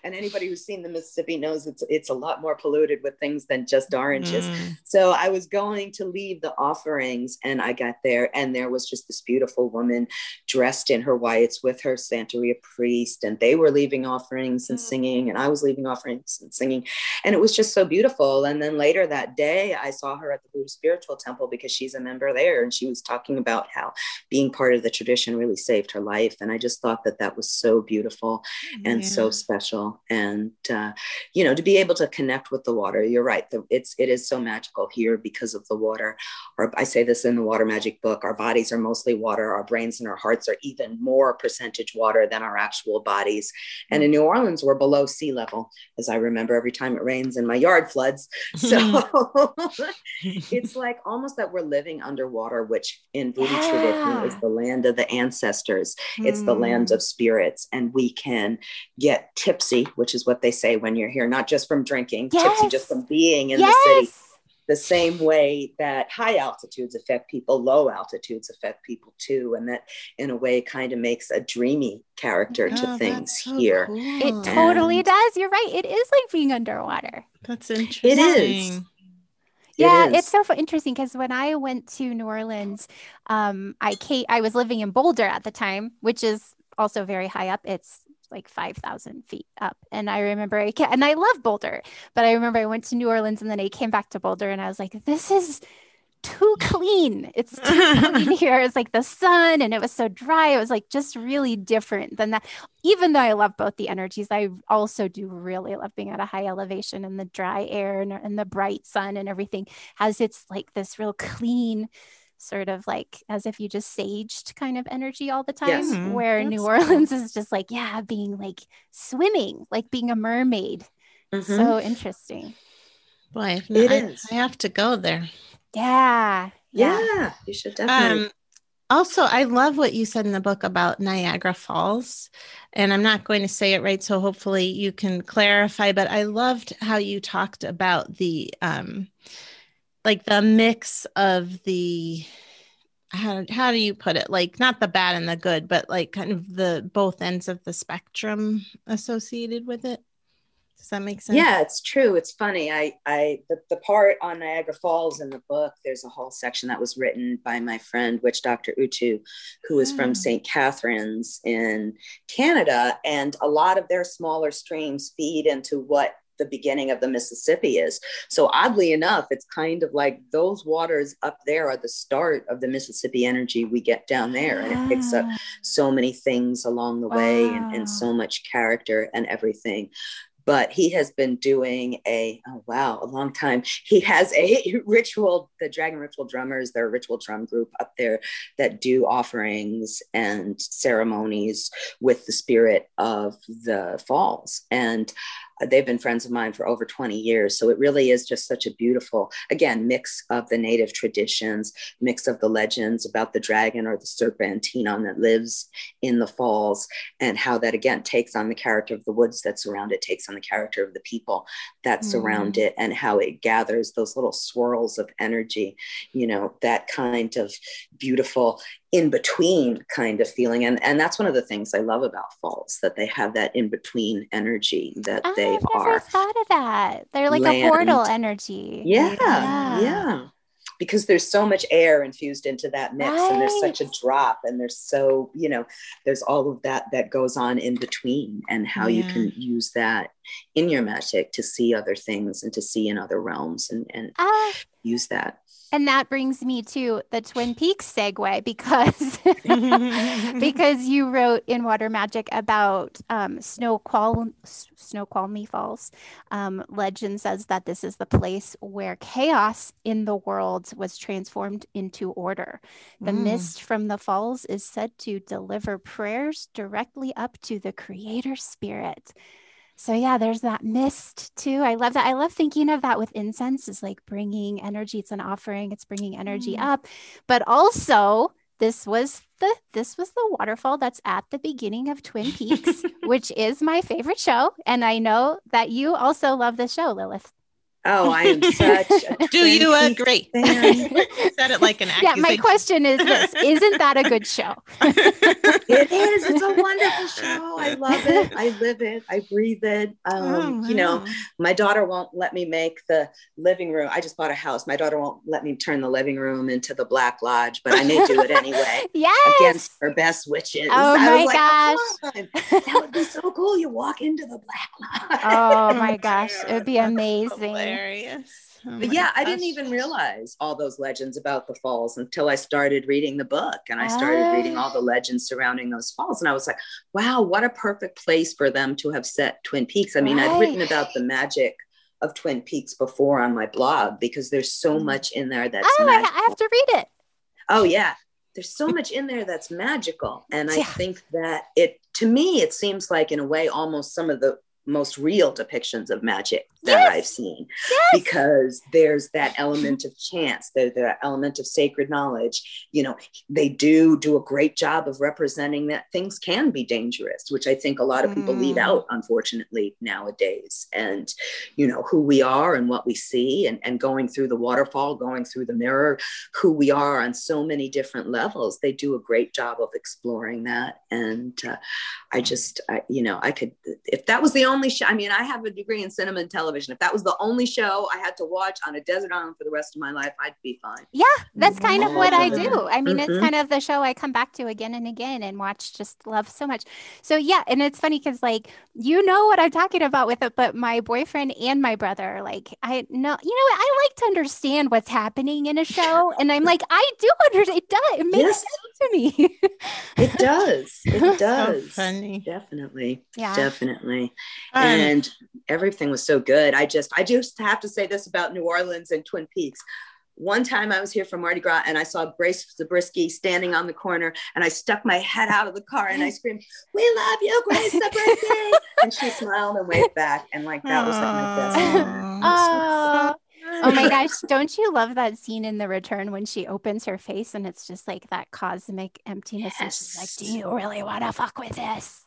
and anybody who's seen the Mississippi knows it's it's a lot more polluted with things than just oranges. Mm. So I was going to leave the offerings, and I got there, and there was just this beautiful woman dressed in her whites with her Santeria priest, and they were leaving offerings and mm. singing, and I was leaving offerings and singing, and it was just so beautiful. And then later that day, I saw her at the Blue Spiritual Temple because she's a member there, and she was talking about how being part of the tradition really saved her life, and I just thought that that was so beautiful and yeah. so special and uh, you know to be able to connect with the water. You're right the, it's it is so magical here because of the water. Or i say this in the water magic book our bodies are mostly water. Our brains and our hearts are even more percentage water than our actual bodies. And in new orleans we're below sea level as i remember every time it rains and my yard floods. So it's like almost that we're living underwater which in voodoo yeah. tradition is the land of the ancestors. It's the land hmm. of spirits and we can get tipsy, which is what they say when you're here, not just from drinking, yes. tipsy just from being in yes. the city. The same way that high altitudes affect people, low altitudes affect people too. And that, in a way, kind of makes a dreamy character oh, to things so here. Cool. It totally and does. You're right. It is like being underwater. That's interesting. It is. Yeah, it it's so interesting because when I went to New Orleans, um, I came, I was living in Boulder at the time, which is also very high up. It's like 5,000 feet up. And I remember, I came, and I love Boulder, but I remember I went to New Orleans and then I came back to Boulder and I was like, this is too clean. It's too clean here. It's like the sun and it was so dry. It was like just really different than that. Even though I love both the energies, I also do really love being at a high elevation and the dry air and, and the bright sun and everything has its like this real clean sort of like as if you just saged kind of energy all the time yes. where That's new orleans cool. is just like yeah being like swimming like being a mermaid Mhm. So interesting. Boy, It I, is. I have to go there. Yeah. yeah, you should definitely. Um, also, I love what you said in the book about Niagara Falls, and I'm not going to say it right, so hopefully you can clarify. But I loved how you talked about the, um, like the mix of the, how how do you put it? Like not the bad and the good, but like kind of the both ends of the spectrum associated with it. Does that make sense? Yeah, it's true. It's funny. I, I, the, the part on Niagara Falls in the book, there's a whole section that was written by my friend, Witch Dr. Utu, who is Ah. from St. Catharines in Canada. And a lot of their smaller streams feed into what the beginning of the Mississippi is. So oddly enough, it's kind of like those waters up there are the start of the Mississippi energy we get down there. And it picks up so many things along the way and, and so much character and everything but he has been doing a oh wow a long time he has a ritual the dragon ritual drummers they're a ritual drum group up there that do offerings and ceremonies with the spirit of the falls and Uh, they've been friends of mine for over 20 years so it really is just such a beautiful again mix of the native traditions mix of the legends about the dragon or the serpentinum that lives in the falls and how that again takes on the character of the woods that surround it takes on the character of the people that surround mm. it and how it gathers those little swirls of energy you know that kind of beautiful in between kind of feeling and and that's one of the things i love about falls that they have that in between energy that Oh, they I've never are thought of that. They're like a portal energy. yeah, Yeah. yeah. Because there's so much air infused into that mix, and there's such a drop, and there's so, you know, there's all of that that goes on in between, and how you can use that in your magic to see other things and to see in other realms and, and Ah, use that. And that brings me to the Twin Peaks segue because because you wrote in Water Magic about um, Snoqual Snoqualmie Falls. Um, legend says that this is the place where chaos in the world was transformed into order. The Mm. mist from the falls is said to deliver prayers directly up to the Creator Spirit. So yeah, there's that mist too. I love that. I love thinking of that with incense is like bringing energy. It's an offering. It's bringing energy Mm. up. But also, this was the this was the waterfall that's at the beginning of Twin Peaks, which is my favorite show, and I know that you also love the show, Lilith. Oh, I am such a Do Twin you Peaks agree? fan. Said it like an yeah, my question is this: Isn't that a good show? It is. It's a wonderful show. I love it. I live it. I breathe it. Um, Oh, You know, my daughter won't let me make the living room. I just bought a house. My daughter won't let me turn the living room into the Black Lodge, but I may do it anyway yes. against her best wishes. Oh I my was like, gosh. "Come on, that would be so cool. You walk into the Black Lodge. Oh my gosh, it would be amazing. Hilarious. Oh But yeah, I didn't even realize all those legends about the falls until I started reading the book and I started reading all the legends surrounding those falls. And I was like, wow, what a perfect place for them to have set Twin Peaks. I mean, I'd written about the magic of Twin Peaks before on my blog because there's so Mm. much in there that's Oh, I, magical. I have to read it. Oh yeah. There's so much in there that's magical. And I Yeah. think that it to me it seems like in a way almost some of the most real depictions of magic that Yes. I've seen Yes. because there's that element of chance, there's that element of sacred knowledge. You know, they do do a great job of representing that things can be dangerous, which I think a lot of people leave Mm. out, unfortunately, nowadays. And, you know, who we are and what we see, and, and going through the waterfall, going through the mirror, who we are on so many different levels. They do a great job of exploring that. And uh, I just, I, you know, I could, if that was the only show, I mean, I have a degree in cinema and television. If that was the only show I had to watch on a desert island for the rest of my life, I'd be fine. Yeah, that's kind of what I do. I mean, it's Mhm. kind of the show I come back to again and again and watch, just love so much. So, yeah, and it's funny because, like, you know what I'm talking about with it, but my boyfriend and my brother, like, I know, you know? I like to understand what's happening in a show. And I'm like, I do understand. It does. It makes Yes. sense to me. It does. It So does. funny. Definitely. yeah. Definitely. Um, and everything was so good. I just, I just have to say this about New Orleans and Twin Peaks. one time I was here for Mardi Gras and I saw Grace Zabriskie standing on the corner and I stuck my head out of the car and I screamed, We love you, Grace Zabriskie. and she smiled and waved back. And like that was like my best moment. Oh. my gosh, don't you love that scene in The Return when she opens her face and it's just like that cosmic emptiness? And she's like, Do you really want to fuck with this?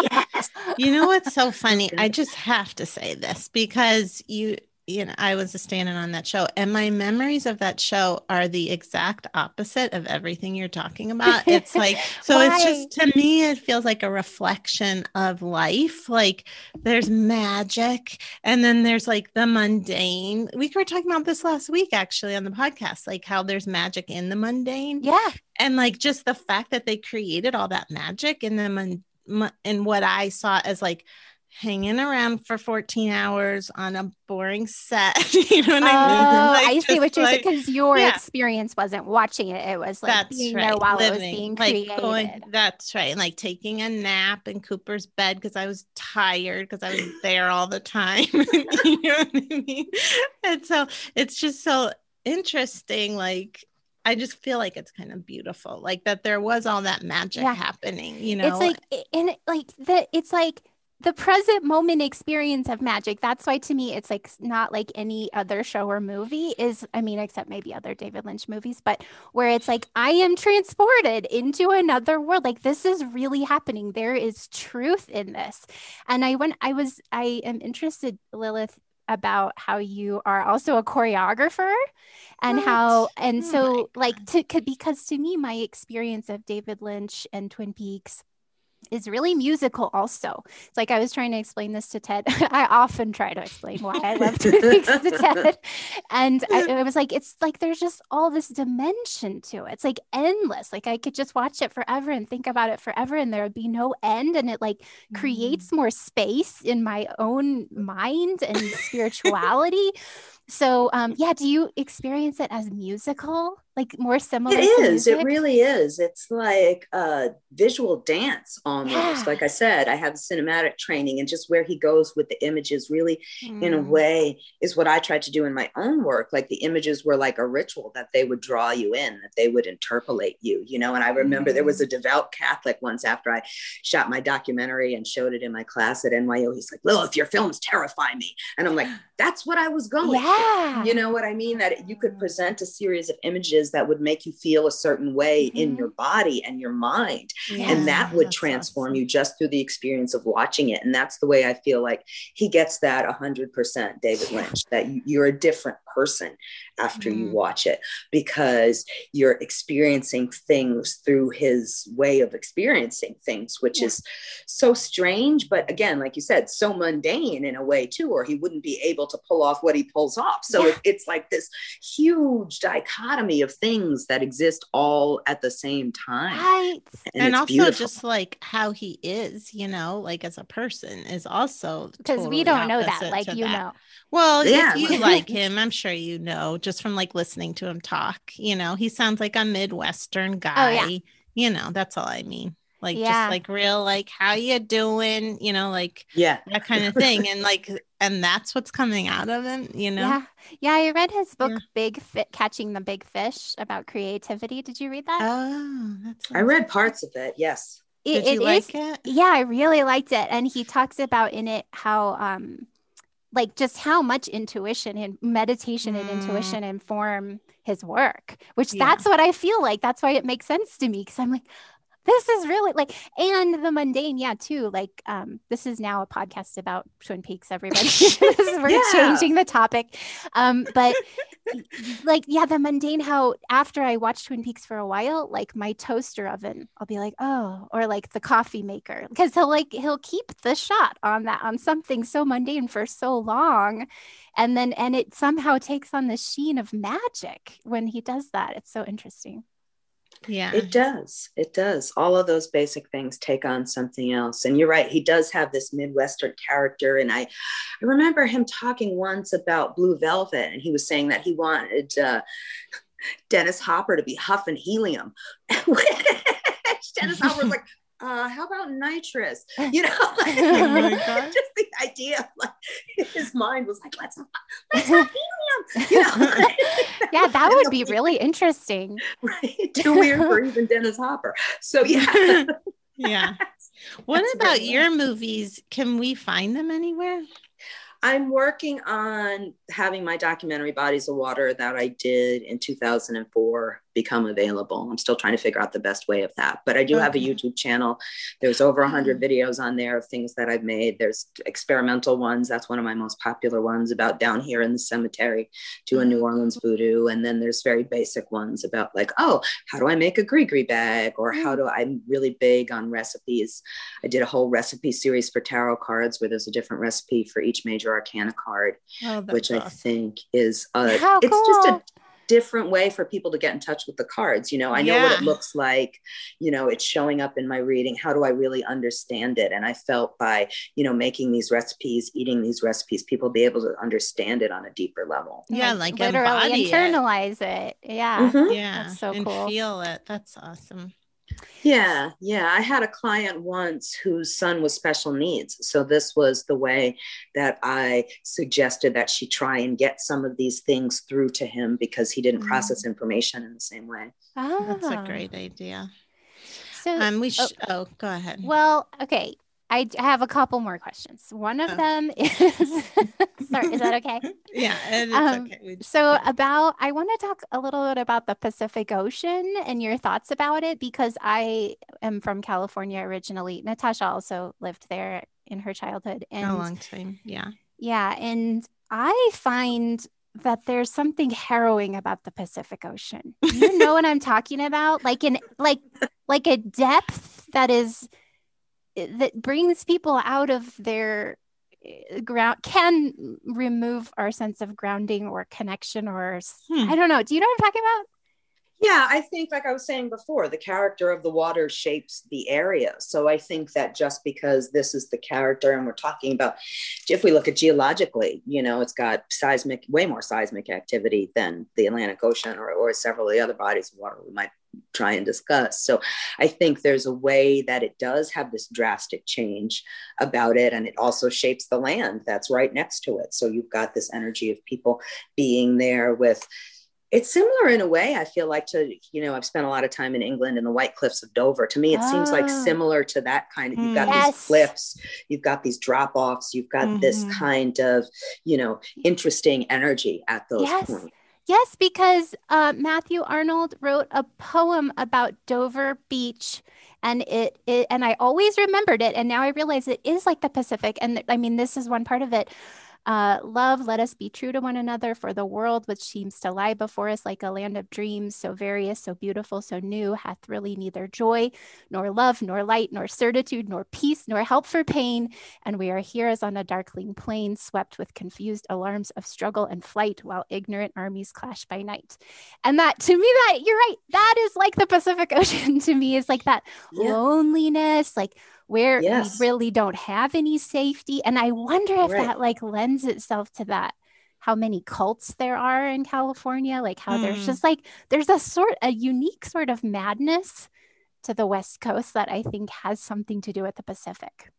yes. You know what's so funny? I just have to say this because you you know, I was a stand-in on that show, and my memories of that show are the exact opposite of everything you're talking about. It's like, so it's just to me, it feels like a reflection of life. Like there's magic, and then there's like the mundane. We were talking about this last week, actually, on the podcast, like how there's magic in the mundane. Yeah, and like just the fact that they created all that magic in them and in what I saw as like hanging around for 14 hours on a boring set. you know what oh, I mean? Oh, like, I see what you're like, saying because your yeah. experience wasn't watching it. It was like that's being right. there while Living, it was being like created. Going, that's right. And like taking a nap in Cooper's bed because I was tired because I was there all the time. you know what I mean? And so it's just so interesting. Like I just feel like it's kind of beautiful, like that there was all that magic yeah. happening. You know, it's like and like that. It's like the present moment experience of magic that's why to me it's like not like any other show or movie is i mean except maybe other david lynch movies but where it's like i am transported into another world like this is really happening. There is truth in this. And i went i was i am interested lilith about how you are also a choreographer and what? how and oh so like to because to me my experience of david lynch and twin peaks is really musical also. It's like I was trying to explain this to Ted. I often try to explain why I love Twin Peaks to Ted. And I, I, was like, it's like there's just all this dimension to it. It's like endless. Like I could just watch it forever and think about it forever and there would be no end. And it like mm-hmm. creates more space in my own mind and spirituality. So um yeah, do you experience it as musical? like more similar it is it really is it's like a visual dance almost yeah. like i said i have cinematic training and just where he goes with the images really mm. in a mm. way is what i tried to do in my own work like the images were like a ritual that they would draw you in that they would interpolate you you know and i remember mm. there was mm. a devout catholic once after i shot my documentary and showed it in my class at nyu he's like lilith your films terrify me and i'm like that's what i was going yeah. For. you know what i mean that you could present a series of images that would make you feel a certain way mm-hmm. in your body and your mind. and that would transform awesome. you just through the experience of watching it. And that's the way I feel like he gets that 100%, David Lynch, that you're a different person after mm. you watch it because you're experiencing things through his way of experiencing things, which yeah. is so strange. But again, like you said, so mundane in a way too, or he wouldn't be able to pull off what he pulls off. So yeah. it, it's like this huge dichotomy of things that exist all at the same time. Right. And, and also beautiful. just like how he is, you know, like as a person is also because totally we don't know that, like you that. know. Well, yeah. if you like him, I'm sure you know just from like listening to him talk. You know, he sounds like a Midwestern guy. Oh, yeah. You know, that's all I mean. Like yeah. just like real, like how you doing? You know, like yeah, that kind of thing. and like, and that's what's coming out of him. You know. Yeah, yeah. I read his book, yeah. Big Fit, Catching the Big Fish, about creativity. Did you read that? Oh, that's. I read parts of it. Yes. It, Did you it like is, it? Yeah, I really liked it, and he talks about in it how um like just how much intuition and meditation mm. and intuition inform his work which yeah. that's what i feel like that's why it makes sense to me because i'm like this is really like and the mundane yeah too like um this is now a podcast about twin peaks everybody. We're yeah. changing the topic. Um but like yeah the mundane how after i watch twin peaks for a while like my toaster oven i'll be like oh or like the coffee maker because he'll like he'll keep the shot on that on something so mundane for so long and then and it somehow takes on the sheen of magic when he does that. It's so interesting yeah. It does. It does. All of those basic things take on something else. And you're right, he does have this Midwestern character. And I, I remember him talking once about Blue Velvet, and he was saying that he wanted uh, Dennis Hopper to be huffing helium. Dennis Hopper was like, uh, how about nitrous? You know, like, Oh just the idea of like his mind was like, let's, let's have helium. You know, yeah, that would be really interesting. right? Too weird for even Dennis Hopper. So yeah, yeah. What That's about your movies? Can we find them anywhere? I'm working on having my documentary Bodies of Water that I did in 2004 become available. I'm still trying to figure out the best way of that. But I do have a YouTube channel. There's over 100 videos on there of things that I've made. There's experimental ones. That's one of my most popular ones about down here in the cemetery doing New Orleans voodoo. And then there's very basic ones about like, oh, how do I make a gree bag? Or how do I'm really big on recipes. I did a whole recipe series for tarot cards where there's a different recipe for each major arcana card Oh, which I think is uh How it's just cool. a different way for people to get in touch with the cards. You know, I know what it looks like, you know, it's showing up in my reading. How do I really understand it? And I felt by, you know, making these recipes, eating these recipes, people be able to understand it on a deeper level. Yeah, like literally embody it. internalize it. Yeah. Mhm. Yeah. That's so and cool. feel it. That's awesome. Yeah, yeah. I had a client once whose son was special needs. So this was the way that I suggested that she try and get some of these things through to him because he didn't Mm. process information in the same way. That's a great idea. So, Um, we sh- oh. go ahead. well, okay. I have a couple more questions. One of Oh. them is sorry, is that okay? yeah, it's um, okay. So about I want to talk a little bit about the Pacific Ocean and your thoughts about it because I am from California originally. Natasha also lived there in her childhood a and long time. Yeah. yeah, and I find that there's something harrowing about the Pacific Ocean. You know what I'm talking about? Like in like like a depth that is that brings people out of their eh, ground can remove our sense of grounding or connection or Hmm. I don't know. Do you know what I'm talking about? Yeah, I think, like I was saying before, the character of the water shapes the area. So I think that just because this is the character, and we're talking about, if we look at geologically, you know, it's got seismic, way more seismic activity than the Atlantic Ocean or, or several of the other bodies of water we might try and discuss. So I think there's a way that it does have this drastic change about it. And it also shapes the land that's right next to it. So you've got this energy of people being there with it's similar in a way i feel like to you know i've spent a lot of time in england in the white cliffs of dover to me it seems like Ah. similar to that kind of you've got Yes. these cliffs you've got these drop offs you've got this Mhm. kind of you know interesting energy at those Yes. points Yes, because uh, Matthew Arnold wrote a poem about Dover Beach, and it, it and I always remembered it, and now I realize it is like the Pacific. And th- I mean, this is one part of it. Uh, love, let us be true to one another, for the world which seems to lie before us like a land of dreams, so various, so beautiful, so new, hath really neither joy, nor love, nor light, nor certitude, nor peace, nor help for pain. And we are here as on a darkling plain, swept with confused alarms of struggle and flight, while ignorant armies clash by night. And that, to me, that you're right, that is like the Pacific Ocean to me, is like that Yeah. loneliness, like where Yes. we really don't have any safety. And I wonder if Right. that like lends itself to that. How many cults there are in California, like how there's Mm. just like there's a sort a unique sort of madness to the West Coast that I think has something to do with the Pacific.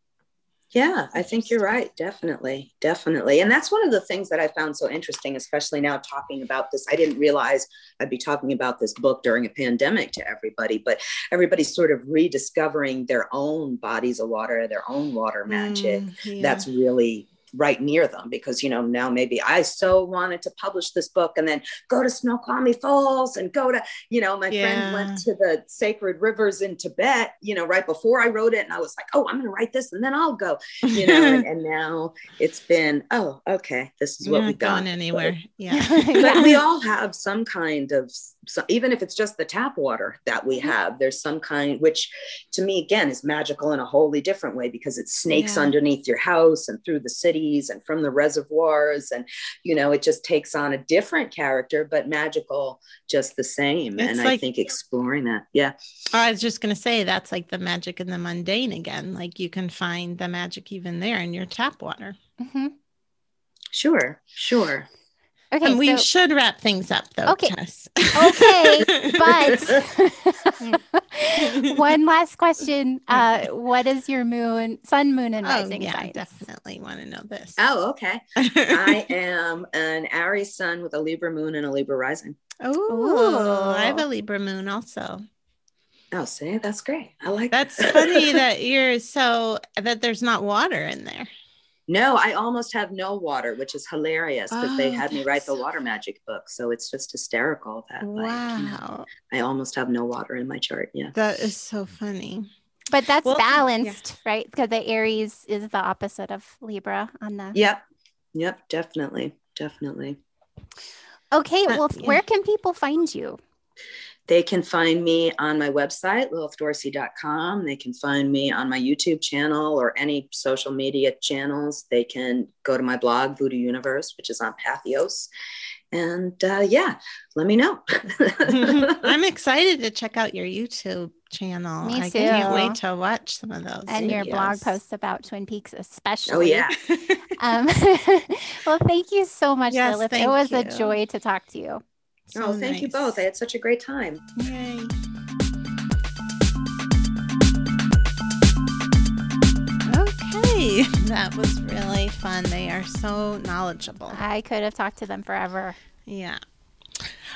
Yeah, I think you're right. Definitely. Definitely. And that's one of the things that I found so interesting, especially now talking about this. I didn't realize I'd be talking about this book during a pandemic to everybody, but everybody's sort of rediscovering their own bodies of water, their own water magic. Mm, yeah. That's really right near them because you know now maybe I so wanted to publish this book and then go to Snoqualmie Falls and go to you know my Yeah. friend went to the sacred rivers in Tibet you know right before I wrote it and I was like oh I'm going to write this and then I'll go you know and, and now it's been oh okay this is You're what we not got going anywhere. Yeah. but we all have some kind of so even if it's just the tap water that we have there's some kind which to me again is magical in a wholly different way because it snakes Yeah. underneath your house and through the cities and from the reservoirs and you know it just takes on a different character but magical just the same It's and i think exploring that yeah I was just going to say that's like the magic in the mundane again. Like you can find the magic even there in your tap water. Mhm. sure sure Okay, and we so- should wrap things up, though, Okay. Tess. Okay, but one last question. Uh, what is your moon, sun, moon, and Oh, rising yeah, signs? definitely want to know this. Oh, okay. I am an Aries sun with a Libra moon and a Libra rising. oh, I have a Libra moon also. Oh, see, that's great. I like That's that. funny that you're so that there's not water in there. No, I almost have no water, which is hilarious because they Oh, had me write the water magic book. So it's just hysterical that like, you know, I almost have no water in my chart. Yeah. that is so funny. But that's Well, yeah. balanced, right? Because the Aries is the opposite of Libra on the. Yep. Yep. Definitely. Definitely. Okay, Uh, well, yeah. where can people find you? They can find me on my website, lilithdorsey.com. They can find me on my YouTube channel or any social media channels. They can go to my blog, Voodoo Universe, which is on Patheos. And uh, yeah, let me know. I'm excited to check out your YouTube channel. Me I can't wait to watch some of those. And your blog posts about Twin Peaks, especially. oh, yeah. Um, well, thank you so much, Yes, Lilith. It thank was a joy to talk to you. So oh, thank you both. I had such a great time. Yay. Okay, that was really fun. They are so knowledgeable. I could have talked to them forever Yeah.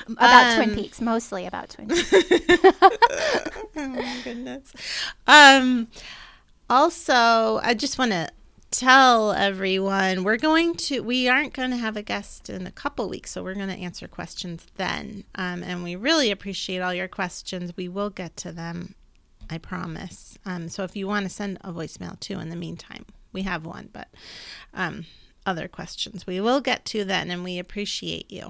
about Twin Um, Peaks, mostly about Twin Peaks. oh my goodness. Um also, I just want to tell everyone we're going to we aren't going to have a guest in a couple weeks, so we're going to answer questions then. Um and we really appreciate all your questions. We will get to them. I promise. Um so if you want to send a voicemail too in the meantime, we have one, but um other questions we will get to then and we appreciate you.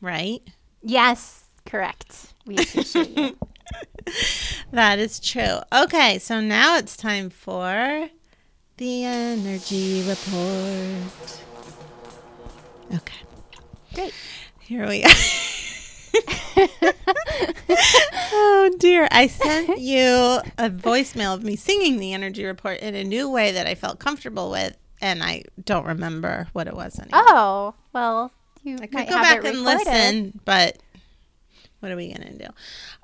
Right? yes, correct. We appreciate you. That is true. Okay, so now it's time for the energy report. Okay, Great. here we are. oh dear, I sent you a voicemail of me singing the energy report in a new way that I felt comfortable with, and I don't remember what it was anymore. Oh, well, you I could go back and listen, but what are we going to do?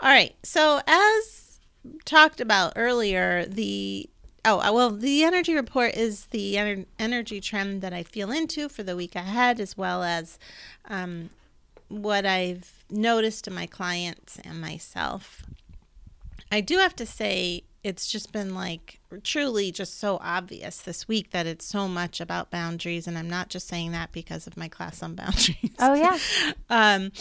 All right. So, as talked about earlier, the oh, uh, well, the energy report is the ener- energy trend that I feel into for the week ahead, as well as um, what I've noticed in my clients and myself. I do have to say, it's just been like truly just so obvious this week that it's so much about boundaries. And I'm not just saying that because of my class on boundaries. Oh, yeah. um,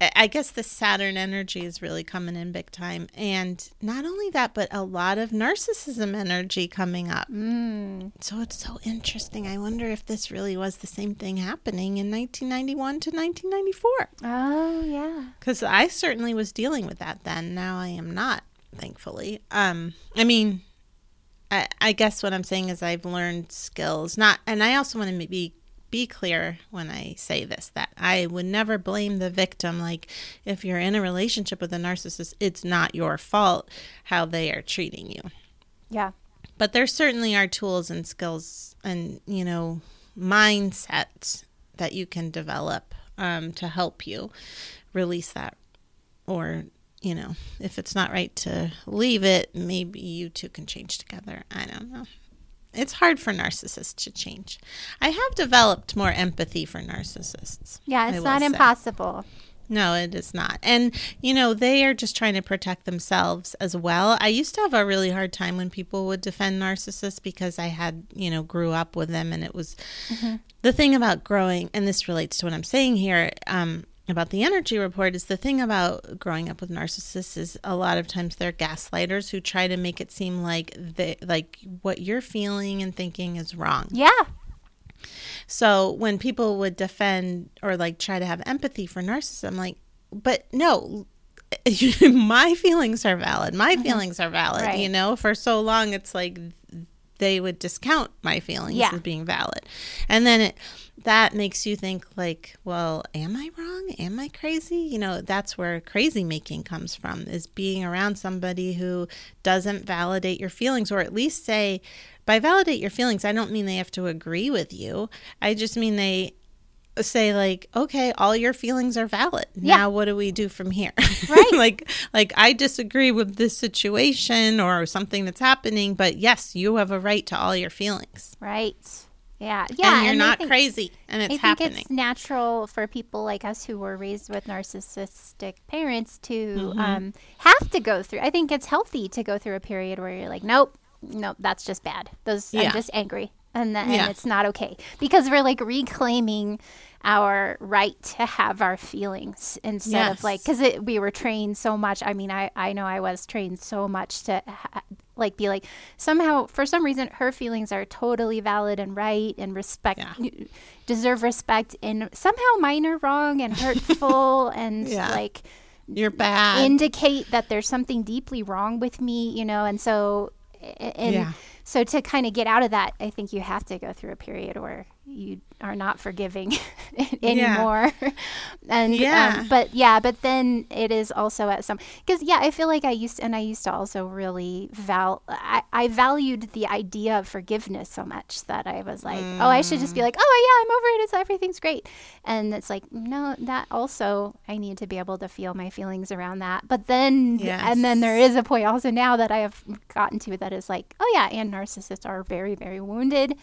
I- guess the Saturn energy is really coming in big time. And not only that, but a lot of narcissism energy coming up. Mm. So it's so interesting. I wonder if this really was the same thing happening in 1991 to 1994. Oh, yeah. Because I certainly was dealing with that then. Now I am not, thankfully. Um, I mean, I, I guess what I'm saying is I've learned skills. Not, and I also want to be be clear when I say this that I would never blame the victim. Like if you're in a relationship with a narcissist, it's not your fault how they are treating you Yeah. but there certainly are tools and skills and you know mindsets that you can develop um, to help you release that or you know if it's not right to leave it maybe you two can change together i don't know it's hard for narcissists to change i have developed more empathy for narcissists Yeah, it's not say. impossible. no, it is not. And, you know, they are just trying to protect themselves as well. I used to have a really hard time when people would defend narcissists because I had, you know, grew up with them. And it was the thing about growing, and this relates to what I'm saying here um, about the energy report, is the thing about growing up with narcissists is a lot of times they're gaslighters who try to make it seem like they, like what you're feeling and thinking is wrong. Yeah. So when people would defend or like try to have empathy for narcissists, I'm like, but no, my feelings are valid. My mm-hmm. feelings are valid. Right. You know, for so long, it's like they would discount my feelings Yeah. as being valid. And then it, that makes you think like, well, am I wrong? Am I crazy? You know, that's where crazy making comes from is being around somebody who doesn't validate your feelings or at least say, by validate your feelings, I don't mean they have to agree with you. I just mean they say like okay all your feelings are valid Yeah. now what do we do from here Right. like like i disagree with this situation or something that's happening but yes you have a right to all your feelings Right. Yeah. Yeah. and you're I not think- crazy and it's I think happening it's natural for people like us who were raised with narcissistic parents to Mm-hmm. um, have to go through. I think it's healthy to go through a period where you're like, nope, nope, that's just bad. Those Yeah. I'm just angry, and then Yeah. it's not okay because we're like reclaiming our right to have our feelings instead of like because we were trained so much. I mean, I I know I was trained so much to. Ha- like be like somehow for some reason her feelings are totally valid and right and respect Yeah. deserve respect and somehow mine are wrong and hurtful and Yeah. like you're bad indicate that there's something deeply wrong with me you know and so and Yeah. So to kind of get out of that i think you have to go through a period where you are not forgiving anymore. And Yeah. um, but yeah but then it is also at some because yeah i feel like i used and i used to also really val I, I valued the idea of forgiveness so much that i was like oh i should just be like oh yeah i'm over it. It's everything's great. And it's like no that also i need to be able to feel my feelings around that. But then and then there is a point also now that i have gotten to that is like oh yeah and narcissists are very very wounded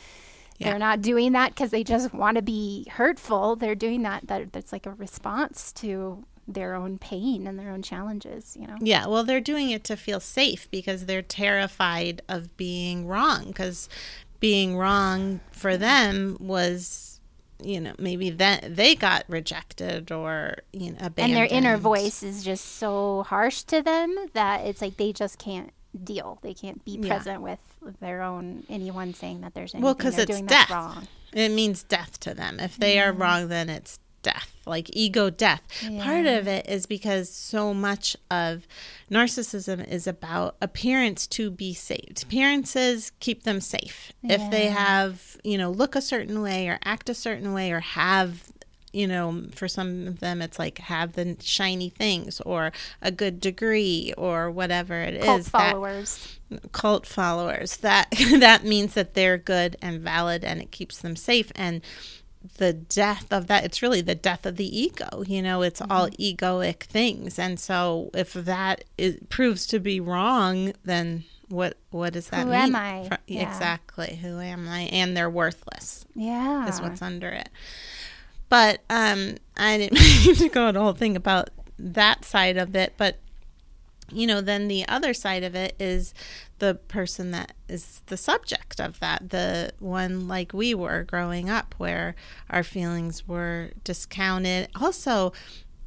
Yeah. they're not doing that because they just want to be hurtful. They're doing that, that that's like a response to their own pain and their own challenges, you know? Yeah, well, they're doing it to feel safe because they're terrified of being wrong. Because being wrong for them was, you know, maybe that they got rejected or you know abandoned. And their inner voice is just so harsh to them that it's like they just can't deal. They can't be Yeah. present with their own anyone saying that there's anything Well, because it's doing death. wrong. It means death to them. If they are mm-hmm. wrong, then it's death, like ego death. Part of it is because so much of narcissism is about appearance to be saved. Appearances keep them safe. If they have, you know, look a certain way or act a certain way or have you know, for some of them, it's like have the shiny things or a good degree or whatever it is. Cult that- followers. cult followers that that means that they're good and valid and it keeps them safe and the death of that it's really the death of the ego you know it's all mm-hmm. egoic things and so if that is, proves to be wrong then what what does that Who mean am I? Yeah. exactly who am i and they're worthless Yeah. is what's under it. But um, I didn't mean to go the whole thing about that side of it. But you know, then the other side of it is the person that is the subject of that, the one like we were growing up, where our feelings were discounted. Also,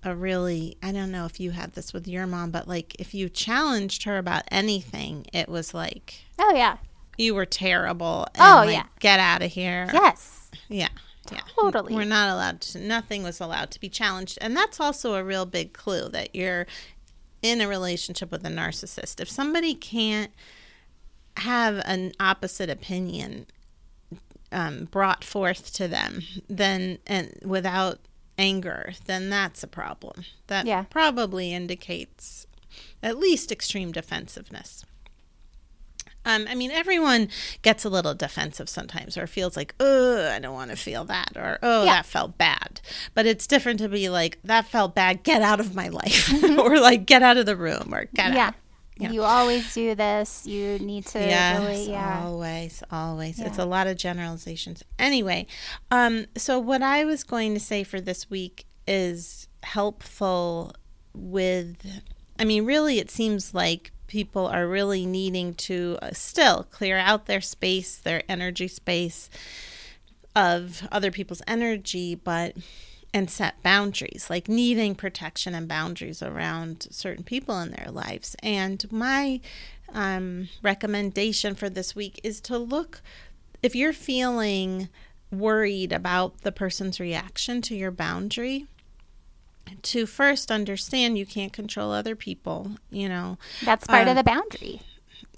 a really I don't know if you had this with your mom, but like if you challenged her about anything, it was like Oh, yeah. you were terrible. And Oh, like, yeah. get out of here. Yes. Yeah. Yeah. Totally. We're not allowed to, nothing was allowed to be challenged. And that's also a real big clue that you're in a relationship with a narcissist. If somebody can't have an opposite opinion um, brought forth to them, then, and without anger, then that's a problem. That Yeah. probably indicates at least extreme defensiveness. Um, I mean, everyone gets a little defensive sometimes, or feels like, "Oh, I don't want to feel that," or "Oh, Yeah. that felt bad." But it's different to be like, "That felt bad. Get out of my life," or like, "Get out of the room," or "Get yeah. out." Yeah. You always do this. You need to Yes, really, yeah. always, always. It's a lot of generalizations. Anyway, um, so what I was going to say for this week is helpful with. I mean, really, it seems like people are really needing to uh, still clear out their space, their energy space of other people's energy, but and set boundaries, like needing protection and boundaries around certain people in their lives. And my um, recommendation for this week is to look if you're feeling worried about the person's reaction to your boundary. To first understand you can't control other people, you know. That's part of Um, the boundary.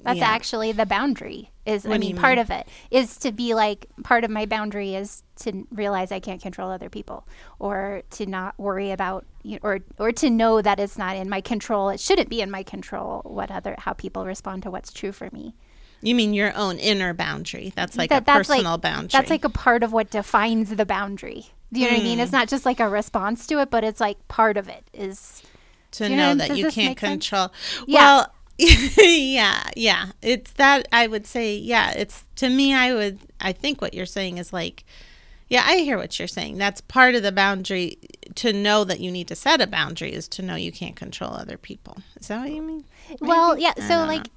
That's yeah. actually the boundary. Is I What do mean, part mean? of it is to be like part of my boundary is to realize I can't control other people, or to not worry about, you or or to know that it's not in my control. It shouldn't be in my control what other how people respond to what's true for me. You mean your own inner boundary? That's like That- a that's like- personal boundary. That's like a part of what defines the boundary. Do you know what I mean? Hmm. It's not just like a response to it, but it's like part of it is to you know know- that you can't make sense? control. Yeah. Well, yeah, yeah. It's that I would say, yeah, it's to me I would I think what you're saying is like yeah, I hear what you're saying. That's part of the boundary to know that you need to set a boundary is to know you can't control other people. Is that what you mean? Well, yeah. So like, uh,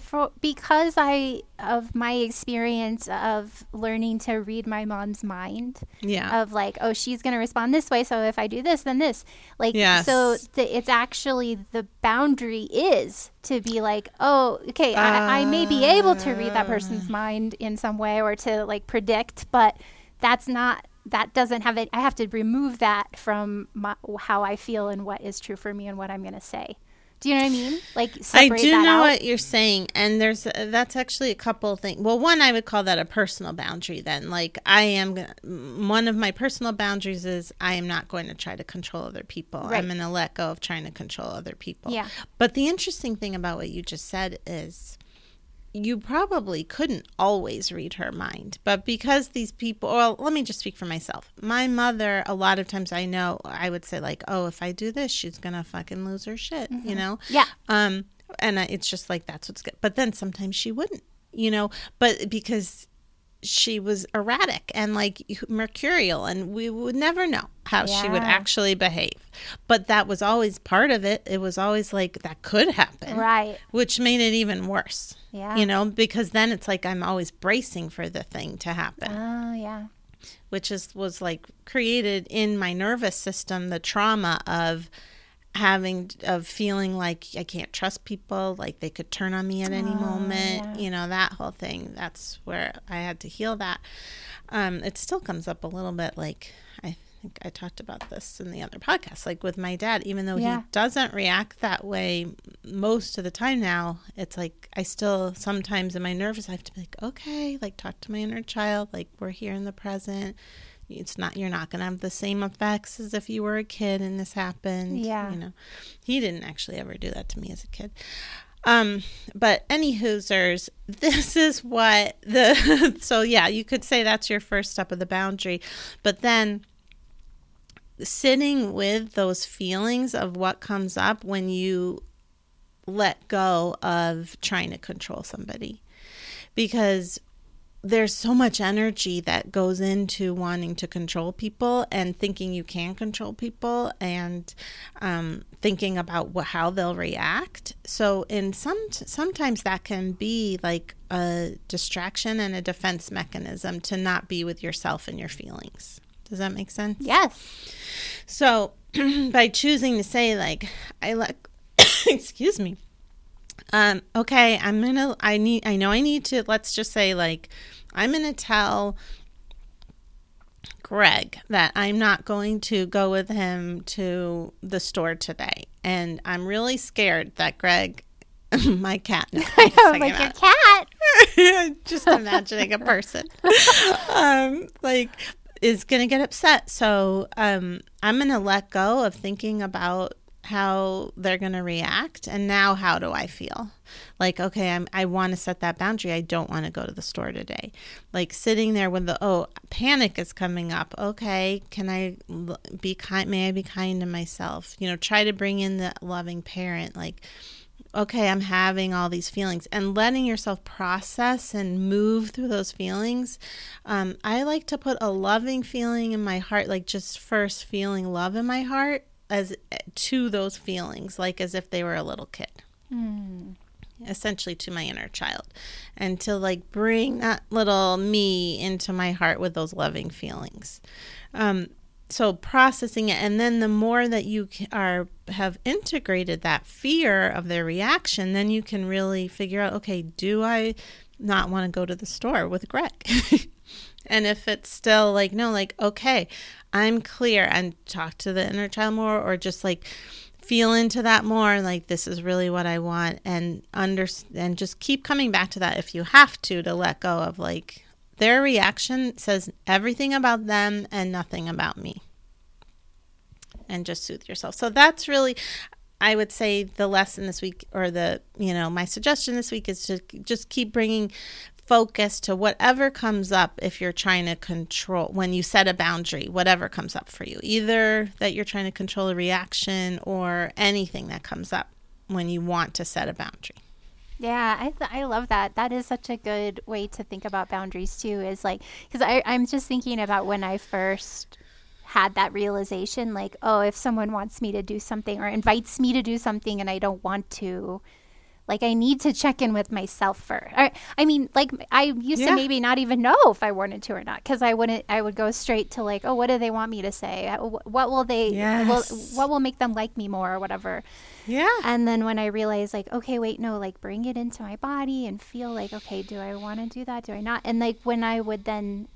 for because I of my experience of learning to read my mom's mind Yeah. of like, oh, she's gonna respond this way, so if I do this, then this. Like, Yes. so the, it's actually the boundary is to be like, oh, okay, I, I may be able to read that person's Ah. mind in some way or to like predict, but that's not. That doesn't have it. I have to remove that from my, how I feel and what is true for me and what I'm going to say. Do you know what I mean? Like I do know out. what you're saying, and there's uh, that's actually a couple of things. Well, one I would call that a personal boundary. Then, like I am, gonna- one of my personal boundaries is I am not going to try to control other people. Right. I'm going to let go of trying to control other people. Yeah. But the interesting thing about what you just said is you probably couldn't always read her mind. But because these people, well, let me just speak for myself. My mother, a lot of times I know, I would say, like, oh, if I do this, she's going to fucking lose her shit, you know? Yeah. Um, and it's just like, that's what's good. But then sometimes she wouldn't, you know? But because she was erratic and like mercurial and we would never know how she would actually behave but that was always part of it it was always like that could happen Right. which made it even worse Yeah. you know because then it's like i'm always bracing for the thing to happen Oh yeah. which is was like created in my nervous system the trauma of having of feeling like I can't trust people like they could turn on me at any moment yeah. you know that whole thing that's where I had to heal that um it still comes up a little bit like I think I talked about this in the other podcast like with my dad even though Yeah. he doesn't react that way most of the time now it's like I still sometimes in my nervous I have to be like okay like talk to my inner child like we're here in the present it's not you're not going to have the same effects as if you were a kid and this happened Yeah. you know. He didn't actually ever do that to me as a kid. Um but any hoosers this is what the so yeah you could say that's your first step of the boundary. But then sitting with those feelings of what comes up when you let go of trying to control somebody. Because there's so much energy that goes into wanting to control people and thinking you can control people and um, thinking about wh- how they'll react. So, in some sometimes that can be like a distraction and a defense mechanism to not be with yourself and your feelings. Does that make sense? Yes. So, by choosing to say like I let excuse me. Um okay, I'm to I need I know I need to let's just say like I'm to tell Greg that I'm not going to go with him to the store today. And I'm really scared that Greg my cat. No, I'm just I'm talking like your cat. just imagining a person um like is gonna get upset so um i'm gonna let go of thinking about how they're gonna react and now how do i feel? Like okay I'm, i want to set that boundary i don't want to go to the store today. Like sitting there when the oh panic is coming up. Okay can i be kind may i be kind to myself? You know try to bring in the loving parent like okay, I'm having all these feelings and letting yourself process and move through those feelings. Um, I like to put a loving feeling in my heart, like just first feeling love in my heart as to those feelings, like as if they were a little kid. Essentially to my inner child, and to like bring that little me into my heart with those loving feelings. Um, so processing it and then the more that you are have integrated that fear of their reaction then you can really figure out okay do i not want to go to the store with greg and if it's still like no like okay i'm clear and talk to the inner child more or just like feel into that more like this is really what i want and under and just keep coming back to that if you have to to let go of like their reaction says everything about them and nothing about me. And just soothe yourself. So that's really, I would say the lesson this week, or the, you know, my suggestion this week is to just keep bringing focus to whatever comes up if you're trying to control, when you set a boundary, whatever comes up for you, either that you're trying to control a reaction or anything that comes up when you want to set a boundary. Yeah, I, th- I love that. That is such a good way to think about boundaries too. Is like because I'm just thinking about when I first had that realization, like, oh, if someone wants me to do something or invites me to do something and I don't want to, like I need to check in with myself first. Or, I mean, like I used yeah. to maybe not even know if I wanted to or not because I wouldn't. I would go straight to like, oh, what do they want me to say? Uh, what will they? Yes. Will, what will make them like me more or whatever? Yeah. And then when I realized, like, okay, wait, no, like bring it into my body and feel like, okay, do I want to do that? Do I not? And like when I would then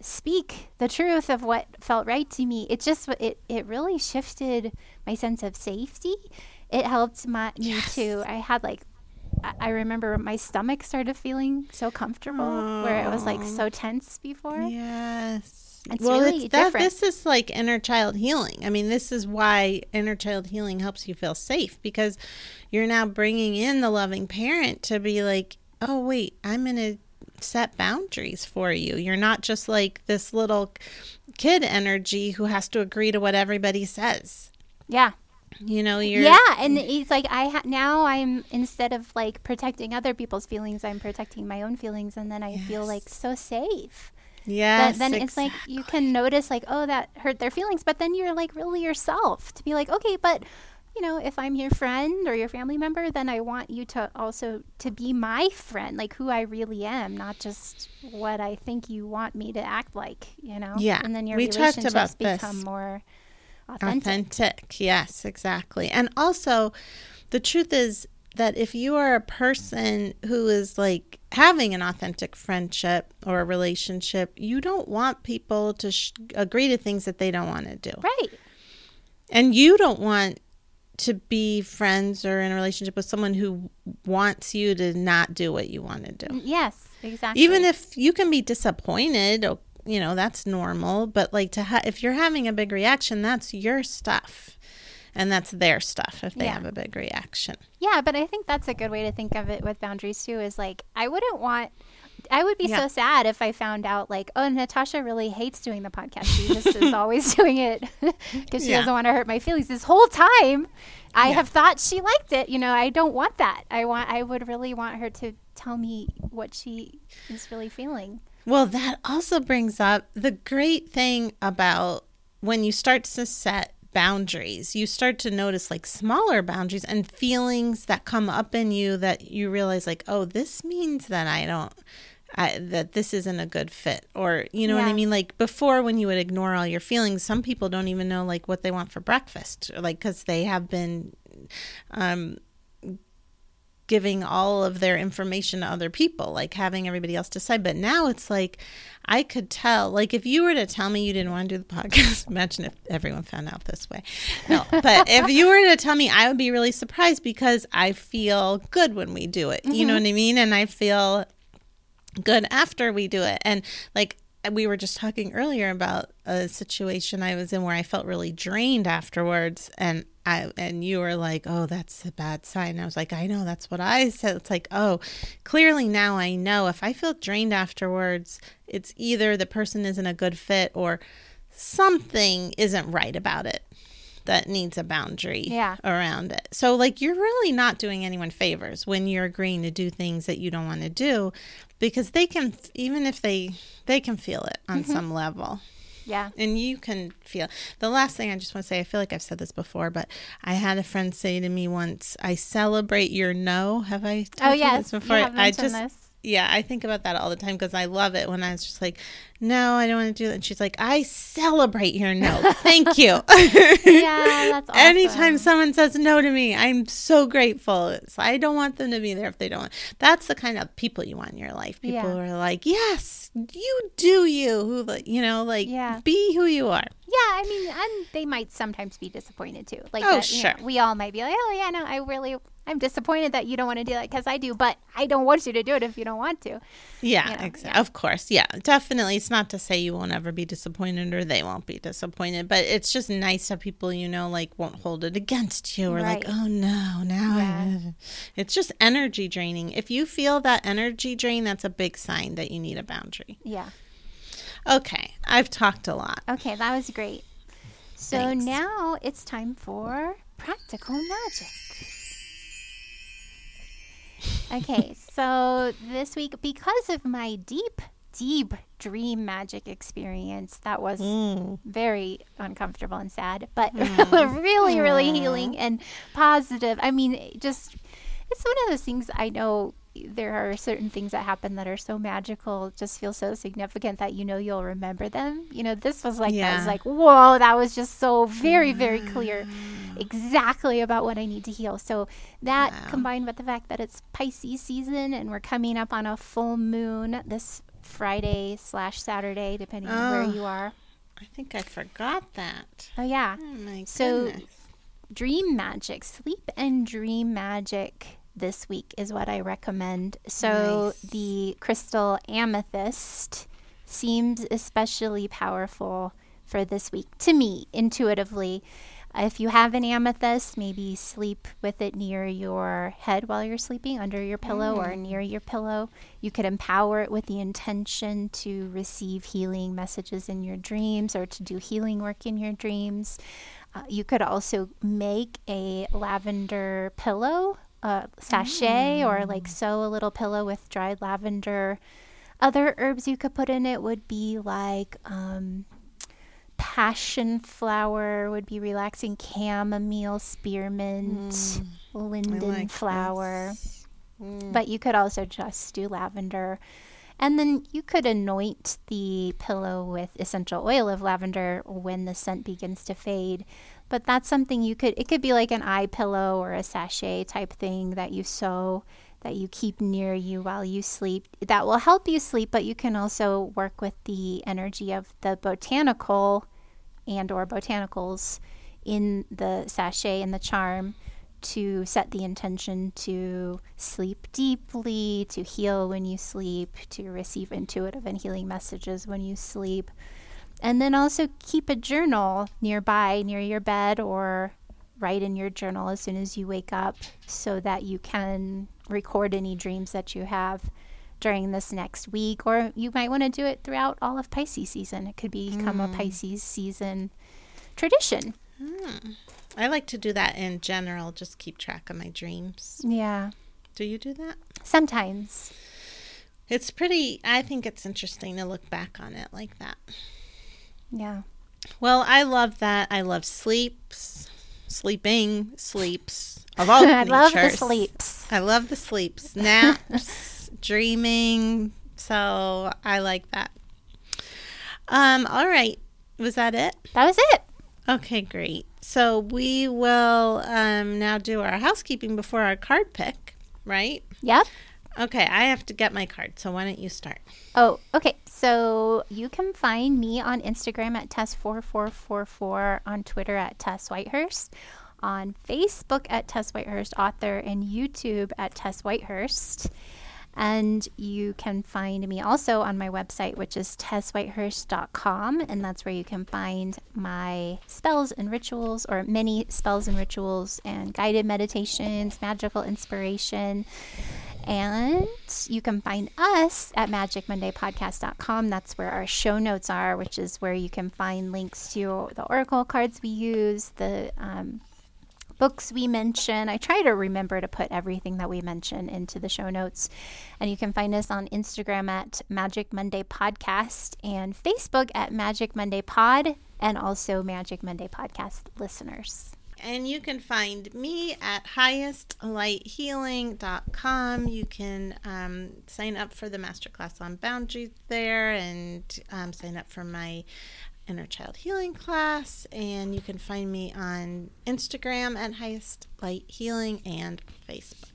speak the truth of what felt right to me, it just it it really shifted my sense of safety it helped my me yes. too. I had like I remember my stomach started feeling so comfortable oh. where it was like so tense before. Yes. It's well, really it's that, this is like inner child healing. I mean, this is why inner child healing helps you feel safe because you're now bringing in the loving parent to be like, oh, wait, I'm going to set boundaries for you. You're not just like this little kid energy who has to agree to what everybody says. Yeah you know you're yeah and it's like i ha- now i'm instead of like protecting other people's feelings i'm protecting my own feelings and then i yes. feel like so safe yeah then exactly. it's like you can notice like oh that hurt their feelings but then you're like really yourself to be like okay but you know if i'm your friend or your family member then i want you to also to be my friend like who i really am not just what i think you want me to act like you know yeah and then your we relationships become this. more authentic. authentic. Yes, exactly. And also, the truth is that if you are a person who is like having an authentic friendship or a relationship, you don't want people to sh- agree to things that they don't want to do. Right. And you don't want to be friends or in a relationship with someone who wants you to not do what you want to do. Yes, exactly. Even if you can be disappointed you know that's normal but like to ha- if you're having a big reaction that's your stuff and that's their stuff if they yeah. have a big reaction yeah but i think that's a good way to think of it with boundaries too is like i wouldn't want I would be yeah. so sad if I found out like, oh, Natasha really hates doing the podcast. She just is always doing it because she yeah. doesn't want to hurt my feelings. This whole time, I yeah. have thought she liked it. You know, I don't want that. I want. I would really want her to tell me what she is really feeling. Well, that also brings up the great thing about when you start to set boundaries, you start to notice like smaller boundaries and feelings that come up in you that you realize, like, oh, this means that I don't. I, that this isn't a good fit or you know yeah. what i mean like before when you would ignore all your feelings some people don't even know like what they want for breakfast or, like because they have been um giving all of their information to other people, like having everybody else decide. But now it's like I could tell, like if you were to tell me you didn't want to do the podcast, imagine if everyone found out this way. No, but if you were to tell me, I would be really surprised because I feel good when we do it. Mm-hmm. You know mm-hmm. what I mean? And I feel good after we do it. And like we were just talking earlier about a situation I was in where I felt really drained afterwards and I and you were like, "Oh, that's a bad sign." I was like, "I know, that's what I said." It's like, "Oh, clearly now I know if I feel drained afterwards, it's either the person isn't a good fit or something isn't right about it that needs a boundary yeah. around it. So like you're really not doing anyone favors when you're agreeing to do things that you don't want to do because they can even if they they can feel it on mm-hmm. some level. Yeah. And you can feel the last thing I just want to say, I feel like I've said this before, but I had a friend say to me once, I celebrate your no. Have I told oh, yes. this before? I just this yeah, I think about that all the time because I love it when I was just like, no, I don't want to do that. And she's like, I celebrate your no. Thank you. yeah, that's awesome. Anytime someone says no to me, I'm so grateful. So I don't want them to be there if they don't want. That's the kind of people you want in your life. People yeah. who are like, yes, you do you. Who, you know, like, yeah. be who you are. Yeah, I mean, and they might sometimes be disappointed too. Like, Oh, that, you know, sure. we all might be like, oh yeah, no, I really, I'm disappointed that you don't want to do that because I do, but I don't want you to do it if you don't want to. Yeah, You know, exa- yeah. of course. Yeah, definitely. It's not to say you won't ever be disappointed or they won't be disappointed, but it's just nice that people you know like won't hold it against you or like, oh no, now Yeah. It's just energy draining. If you feel that energy drain, that's a big sign that you need a boundary. Yeah. Okay, I've talked a lot. Okay, that was great. So Thanks. now it's time for practical magic. Okay, so this week, because of my deep, deep dream magic experience, that was Mm. very uncomfortable and sad, but really, really healing and positive. I mean, just it's one of those things I know there are certain things that happen that are so magical, just feel so significant that you know you'll remember them. You know, this was like that was like, whoa, that was just so very, very clear mm. exactly about what I need to heal. So that Wow. combined with the fact that it's Pisces season and we're coming up on a full moon this Friday slash Saturday, depending on where Oh. you are. I think I forgot that. Oh yeah. Oh So-. Dream magic, sleep and dream magic this week is what I recommend. So Nice. the crystal amethyst seems especially powerful for this week to me intuitively. If you have an amethyst, maybe sleep with it near your head while you're sleeping, under your pillow or near your pillow. You could empower it with the intention to receive healing messages in your dreams or to do healing work in your dreams. Uh, you could also make a lavender pillow, uh, sachet, or like sew a little pillow with dried lavender. Other herbs you could put in it would be like um, passion flower, would be relaxing, chamomile, spearmint, I linden like flower. Mm. But you could also just do lavender. And then you could anoint the pillow with essential oil of lavender when the scent begins to fade. But that's something you could, it could be like an eye pillow or a sachet type thing that you sew that you keep near you while you sleep. That will help you sleep, but you can also work with the energy of the botanical and or botanicals in the sachet and the charm to set the intention to sleep deeply, to heal when you sleep, to receive intuitive and healing messages when you sleep. And then also keep a journal nearby, near your bed, or write in your journal as soon as you wake up so that you can record any dreams that you have during this next week. Or you might want to do it throughout all of Pisces season. It could become a mm. Pisces season tradition. Hmm. I like to do that in general, just keep track of my dreams. Yeah. Do you do that? Sometimes. It's pretty, I think it's interesting to look back on it like that. Yeah. Well, I love that. I love sleeps, sleeping, sleeps of all I love the natures. sleeps. I love the sleeps, naps, dreaming. So I like that. Um, all right. Was that it? That was it. Okay, great. So we will um, now do our housekeeping before our card pick, right? Yep. Okay, I have to get my card. So why don't you start? Oh, okay. So you can find me on Instagram at Tess4444, on Twitter at Tess Whitehurst, on Facebook at Tess Whitehurst Author, and YouTube at Tess Whitehurst. And you can find me also on my website, which is tesswhitehurst.com. And that's where you can find my spells and rituals, or many spells and rituals, and guided meditations, magical inspiration. And you can find us at magicmondaypodcast.com. That's where our show notes are, which is where you can find links to the oracle cards we use, the um, books we mention. I try to remember to put everything that we mention into the show notes. And you can find us on Instagram at Magic Monday Podcast and Facebook at Magic Monday Pod and also Magic Monday Podcast listeners. And you can find me at highestlighthealing.com. You can um, sign up for the masterclass on boundaries there and um, sign up for my inner child healing class. And you can find me on Instagram at highest light healing and Facebook.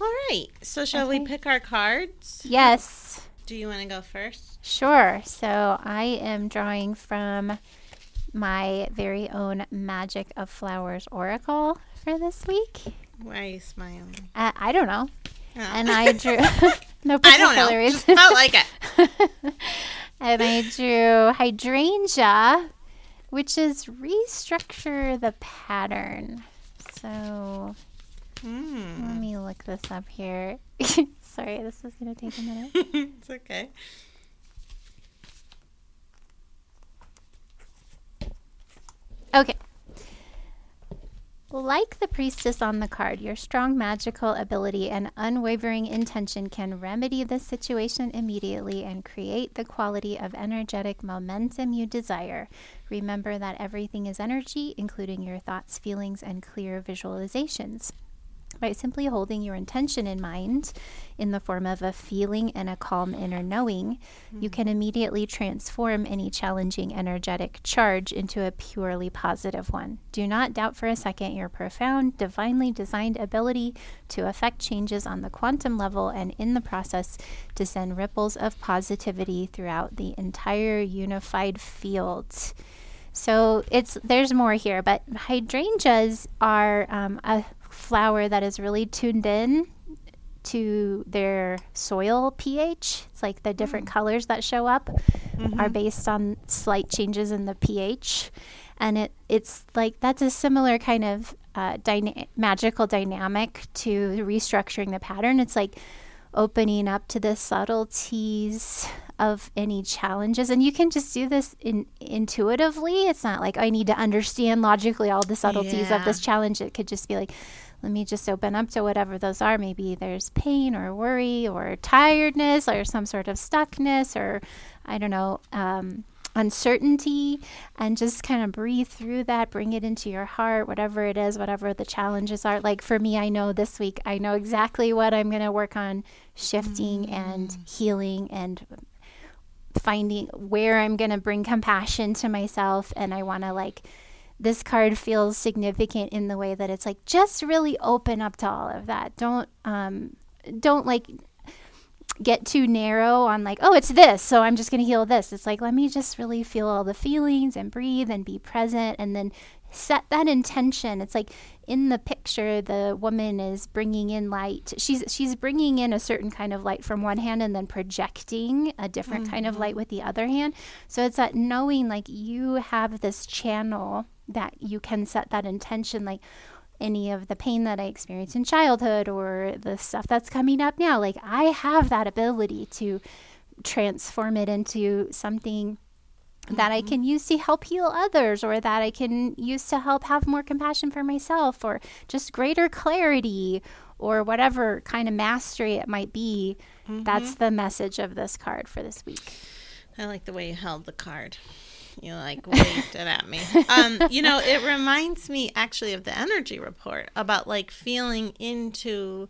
All right. So, shall we pick our cards? Yes. Do you want to go first? Sure. So I am drawing from my very own Magic of Flowers Oracle for this week. Why are you smiling? Uh, I don't know. Oh. And I drew no I don't know. particular reason. I like it. and I drew hydrangea, which is restructure the pattern. So let Mm. me look this up here. Sorry, this is going to take a minute. it's okay. Okay. Like the priestess on the card, your strong magical ability and unwavering intention can remedy this situation immediately and create the quality of energetic momentum you desire. Remember that everything is energy, including your thoughts, feelings, and clear visualizations. By simply holding your intention in mind in the form of a feeling and a calm inner knowing, you can immediately transform any challenging energetic charge into a purely positive one. Do not doubt for a second your profound, divinely designed ability to affect changes on the quantum level and in the process to send ripples of positivity throughout the entire unified field. So it's there's more here, but hydrangeas are um, a flower that is really tuned in to their soil pH. It's like the different colors that show up are based on slight changes in the pH, and it it's like that's a similar kind of uh, dyna- magical dynamic to restructuring the pattern. It's like opening up to the subtleties of any challenges. And you can just do this in, intuitively. It's not like i need to understand logically all the subtleties of this challenge. It could just be like let me just open up to whatever those are. Maybe there's pain or worry or tiredness or some sort of stuckness or i don't know um, uncertainty. And just kind of breathe through that bring it into your heart whatever it is whatever the challenges are. Like for me i know this week i know exactly what i'm going to work on shifting and healing and finding where i'm going to bring compassion to myself. And i want to like this card feels significant in the way that it's like just really open up to all of that. Don't um don't like get too narrow on like oh it's this so i'm just going to heal this. It's like let me just really feel all the feelings and breathe and be present and then set that intention. It's like in the picture the woman is bringing in light. She's she's bringing in a certain kind of light from one hand and then projecting a different kind of light with the other hand. So it's that knowing like you have this channel that you can set that intention like any of the pain that I experienced in childhood or the stuff that's coming up now. Like, I have that ability to transform it into something that I mm-hmm. can use to help heal others or that I can use to help have more compassion for myself or just greater clarity or whatever kind of mastery it might be. That's mm-hmm. the message of this card for this week. I like the way you held the card. You like waved it at me. Um, you know, it reminds me actually of the energy report about like feeling into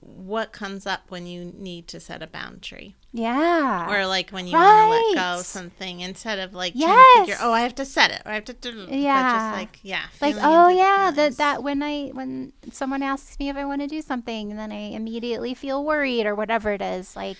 what comes up when you need to set a boundary Yeah. or like when you want to let go of something instead of like trying to figure oh I have to set it or I have to do but Yeah. just like yeah like oh yeah that that when i when someone asks me if i want to do something and then i immediately feel worried or whatever it is like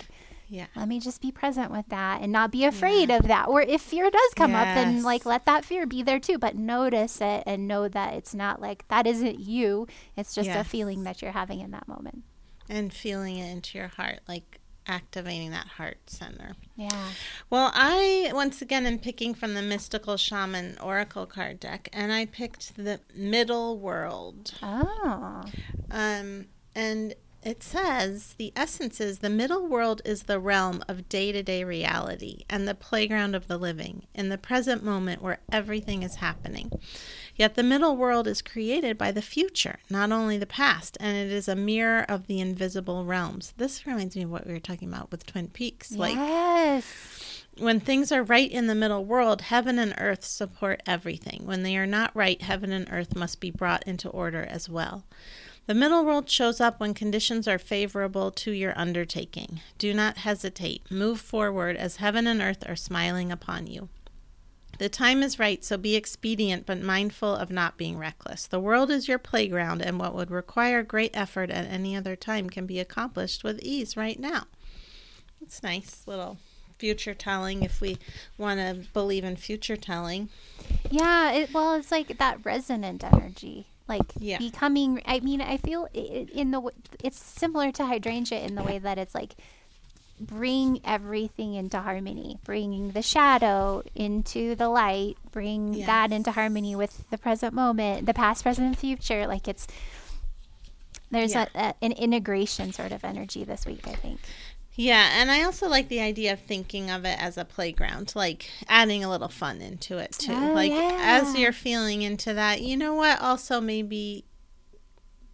yeah. Let me just be present with that and not be afraid of that. Or if fear does come up then like let that fear be there too but notice it and know that it's not like that isn't you. It's just a feeling that you're having in that moment. And feeling it into your heart like activating that heart center. Yeah. Well, I once again am picking from the Mystical Shaman Oracle card deck, and I picked the Middle World. oh. Um, and it says the essence is the middle world is the realm of day to day reality and the playground of the living, in the present moment where everything is happening. Yet the middle world is created by the future, not only the past, and it is a mirror of the invisible realms. This reminds me of what we were talking about with Twin Peaks. Like, yes when things are right in the middle world, heaven and earth support everything. When they are not right, heaven and earth must be brought into order as well. The middle world shows up when conditions are favorable to your undertaking. Do not hesitate. Move forward as heaven and earth are smiling upon you. The time is right, so be expedient but mindful of not being reckless. The world is your playground, and what would require great effort at any other time can be accomplished with ease right now. It's nice little future telling if we want to believe in future telling. Yeah, it, well, it's like that resonant energy, like Yeah. becoming. I mean, I feel in the it's similar to hydrangea in the way that it's like bring everything into harmony, bringing the shadow into the light, bring that into harmony with the present moment, the past, present, future. Like it's there's Yeah. a, a, an integration sort of energy this week. I think. Yeah, and I also like the idea of thinking of it as a playground, like adding a little fun into it too. Oh, like as you're feeling into that, you know what? Also, maybe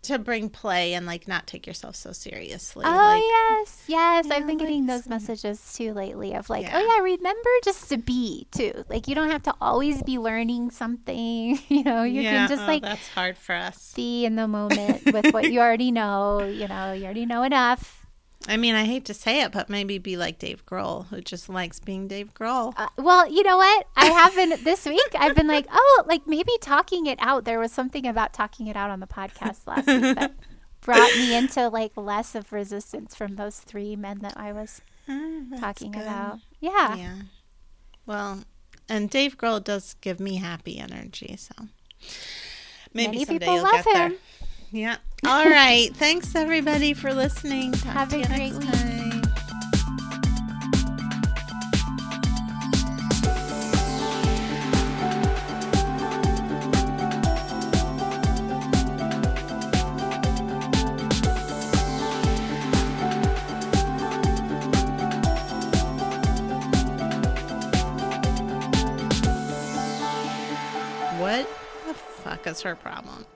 to bring play and like not take yourself so seriously. Oh like, yes, yes. Yeah, I've been getting those messages too lately of like, oh, Yeah. oh yeah, remember just to be too. Like you don't have to always be learning something. You know, you yeah, can just oh, like that's hard for us. be in the moment with what you already know. You know, you already know enough. I mean, I hate to say it, but maybe be like Dave Grohl, who just likes being Dave Grohl. Uh, well, you know what? I have been this week. I've been like, oh, like maybe talking it out. There was something about talking it out on the podcast last week that brought me into like less of resistance from those three men that I was that's talking good. about. Yeah. Yeah. Well, and Dave Grohl does give me happy energy, so maybe Many someday people you'll love get there. Yeah. All right. Thanks everybody for listening. Talk Have a great week. time. What the fuck is her problem?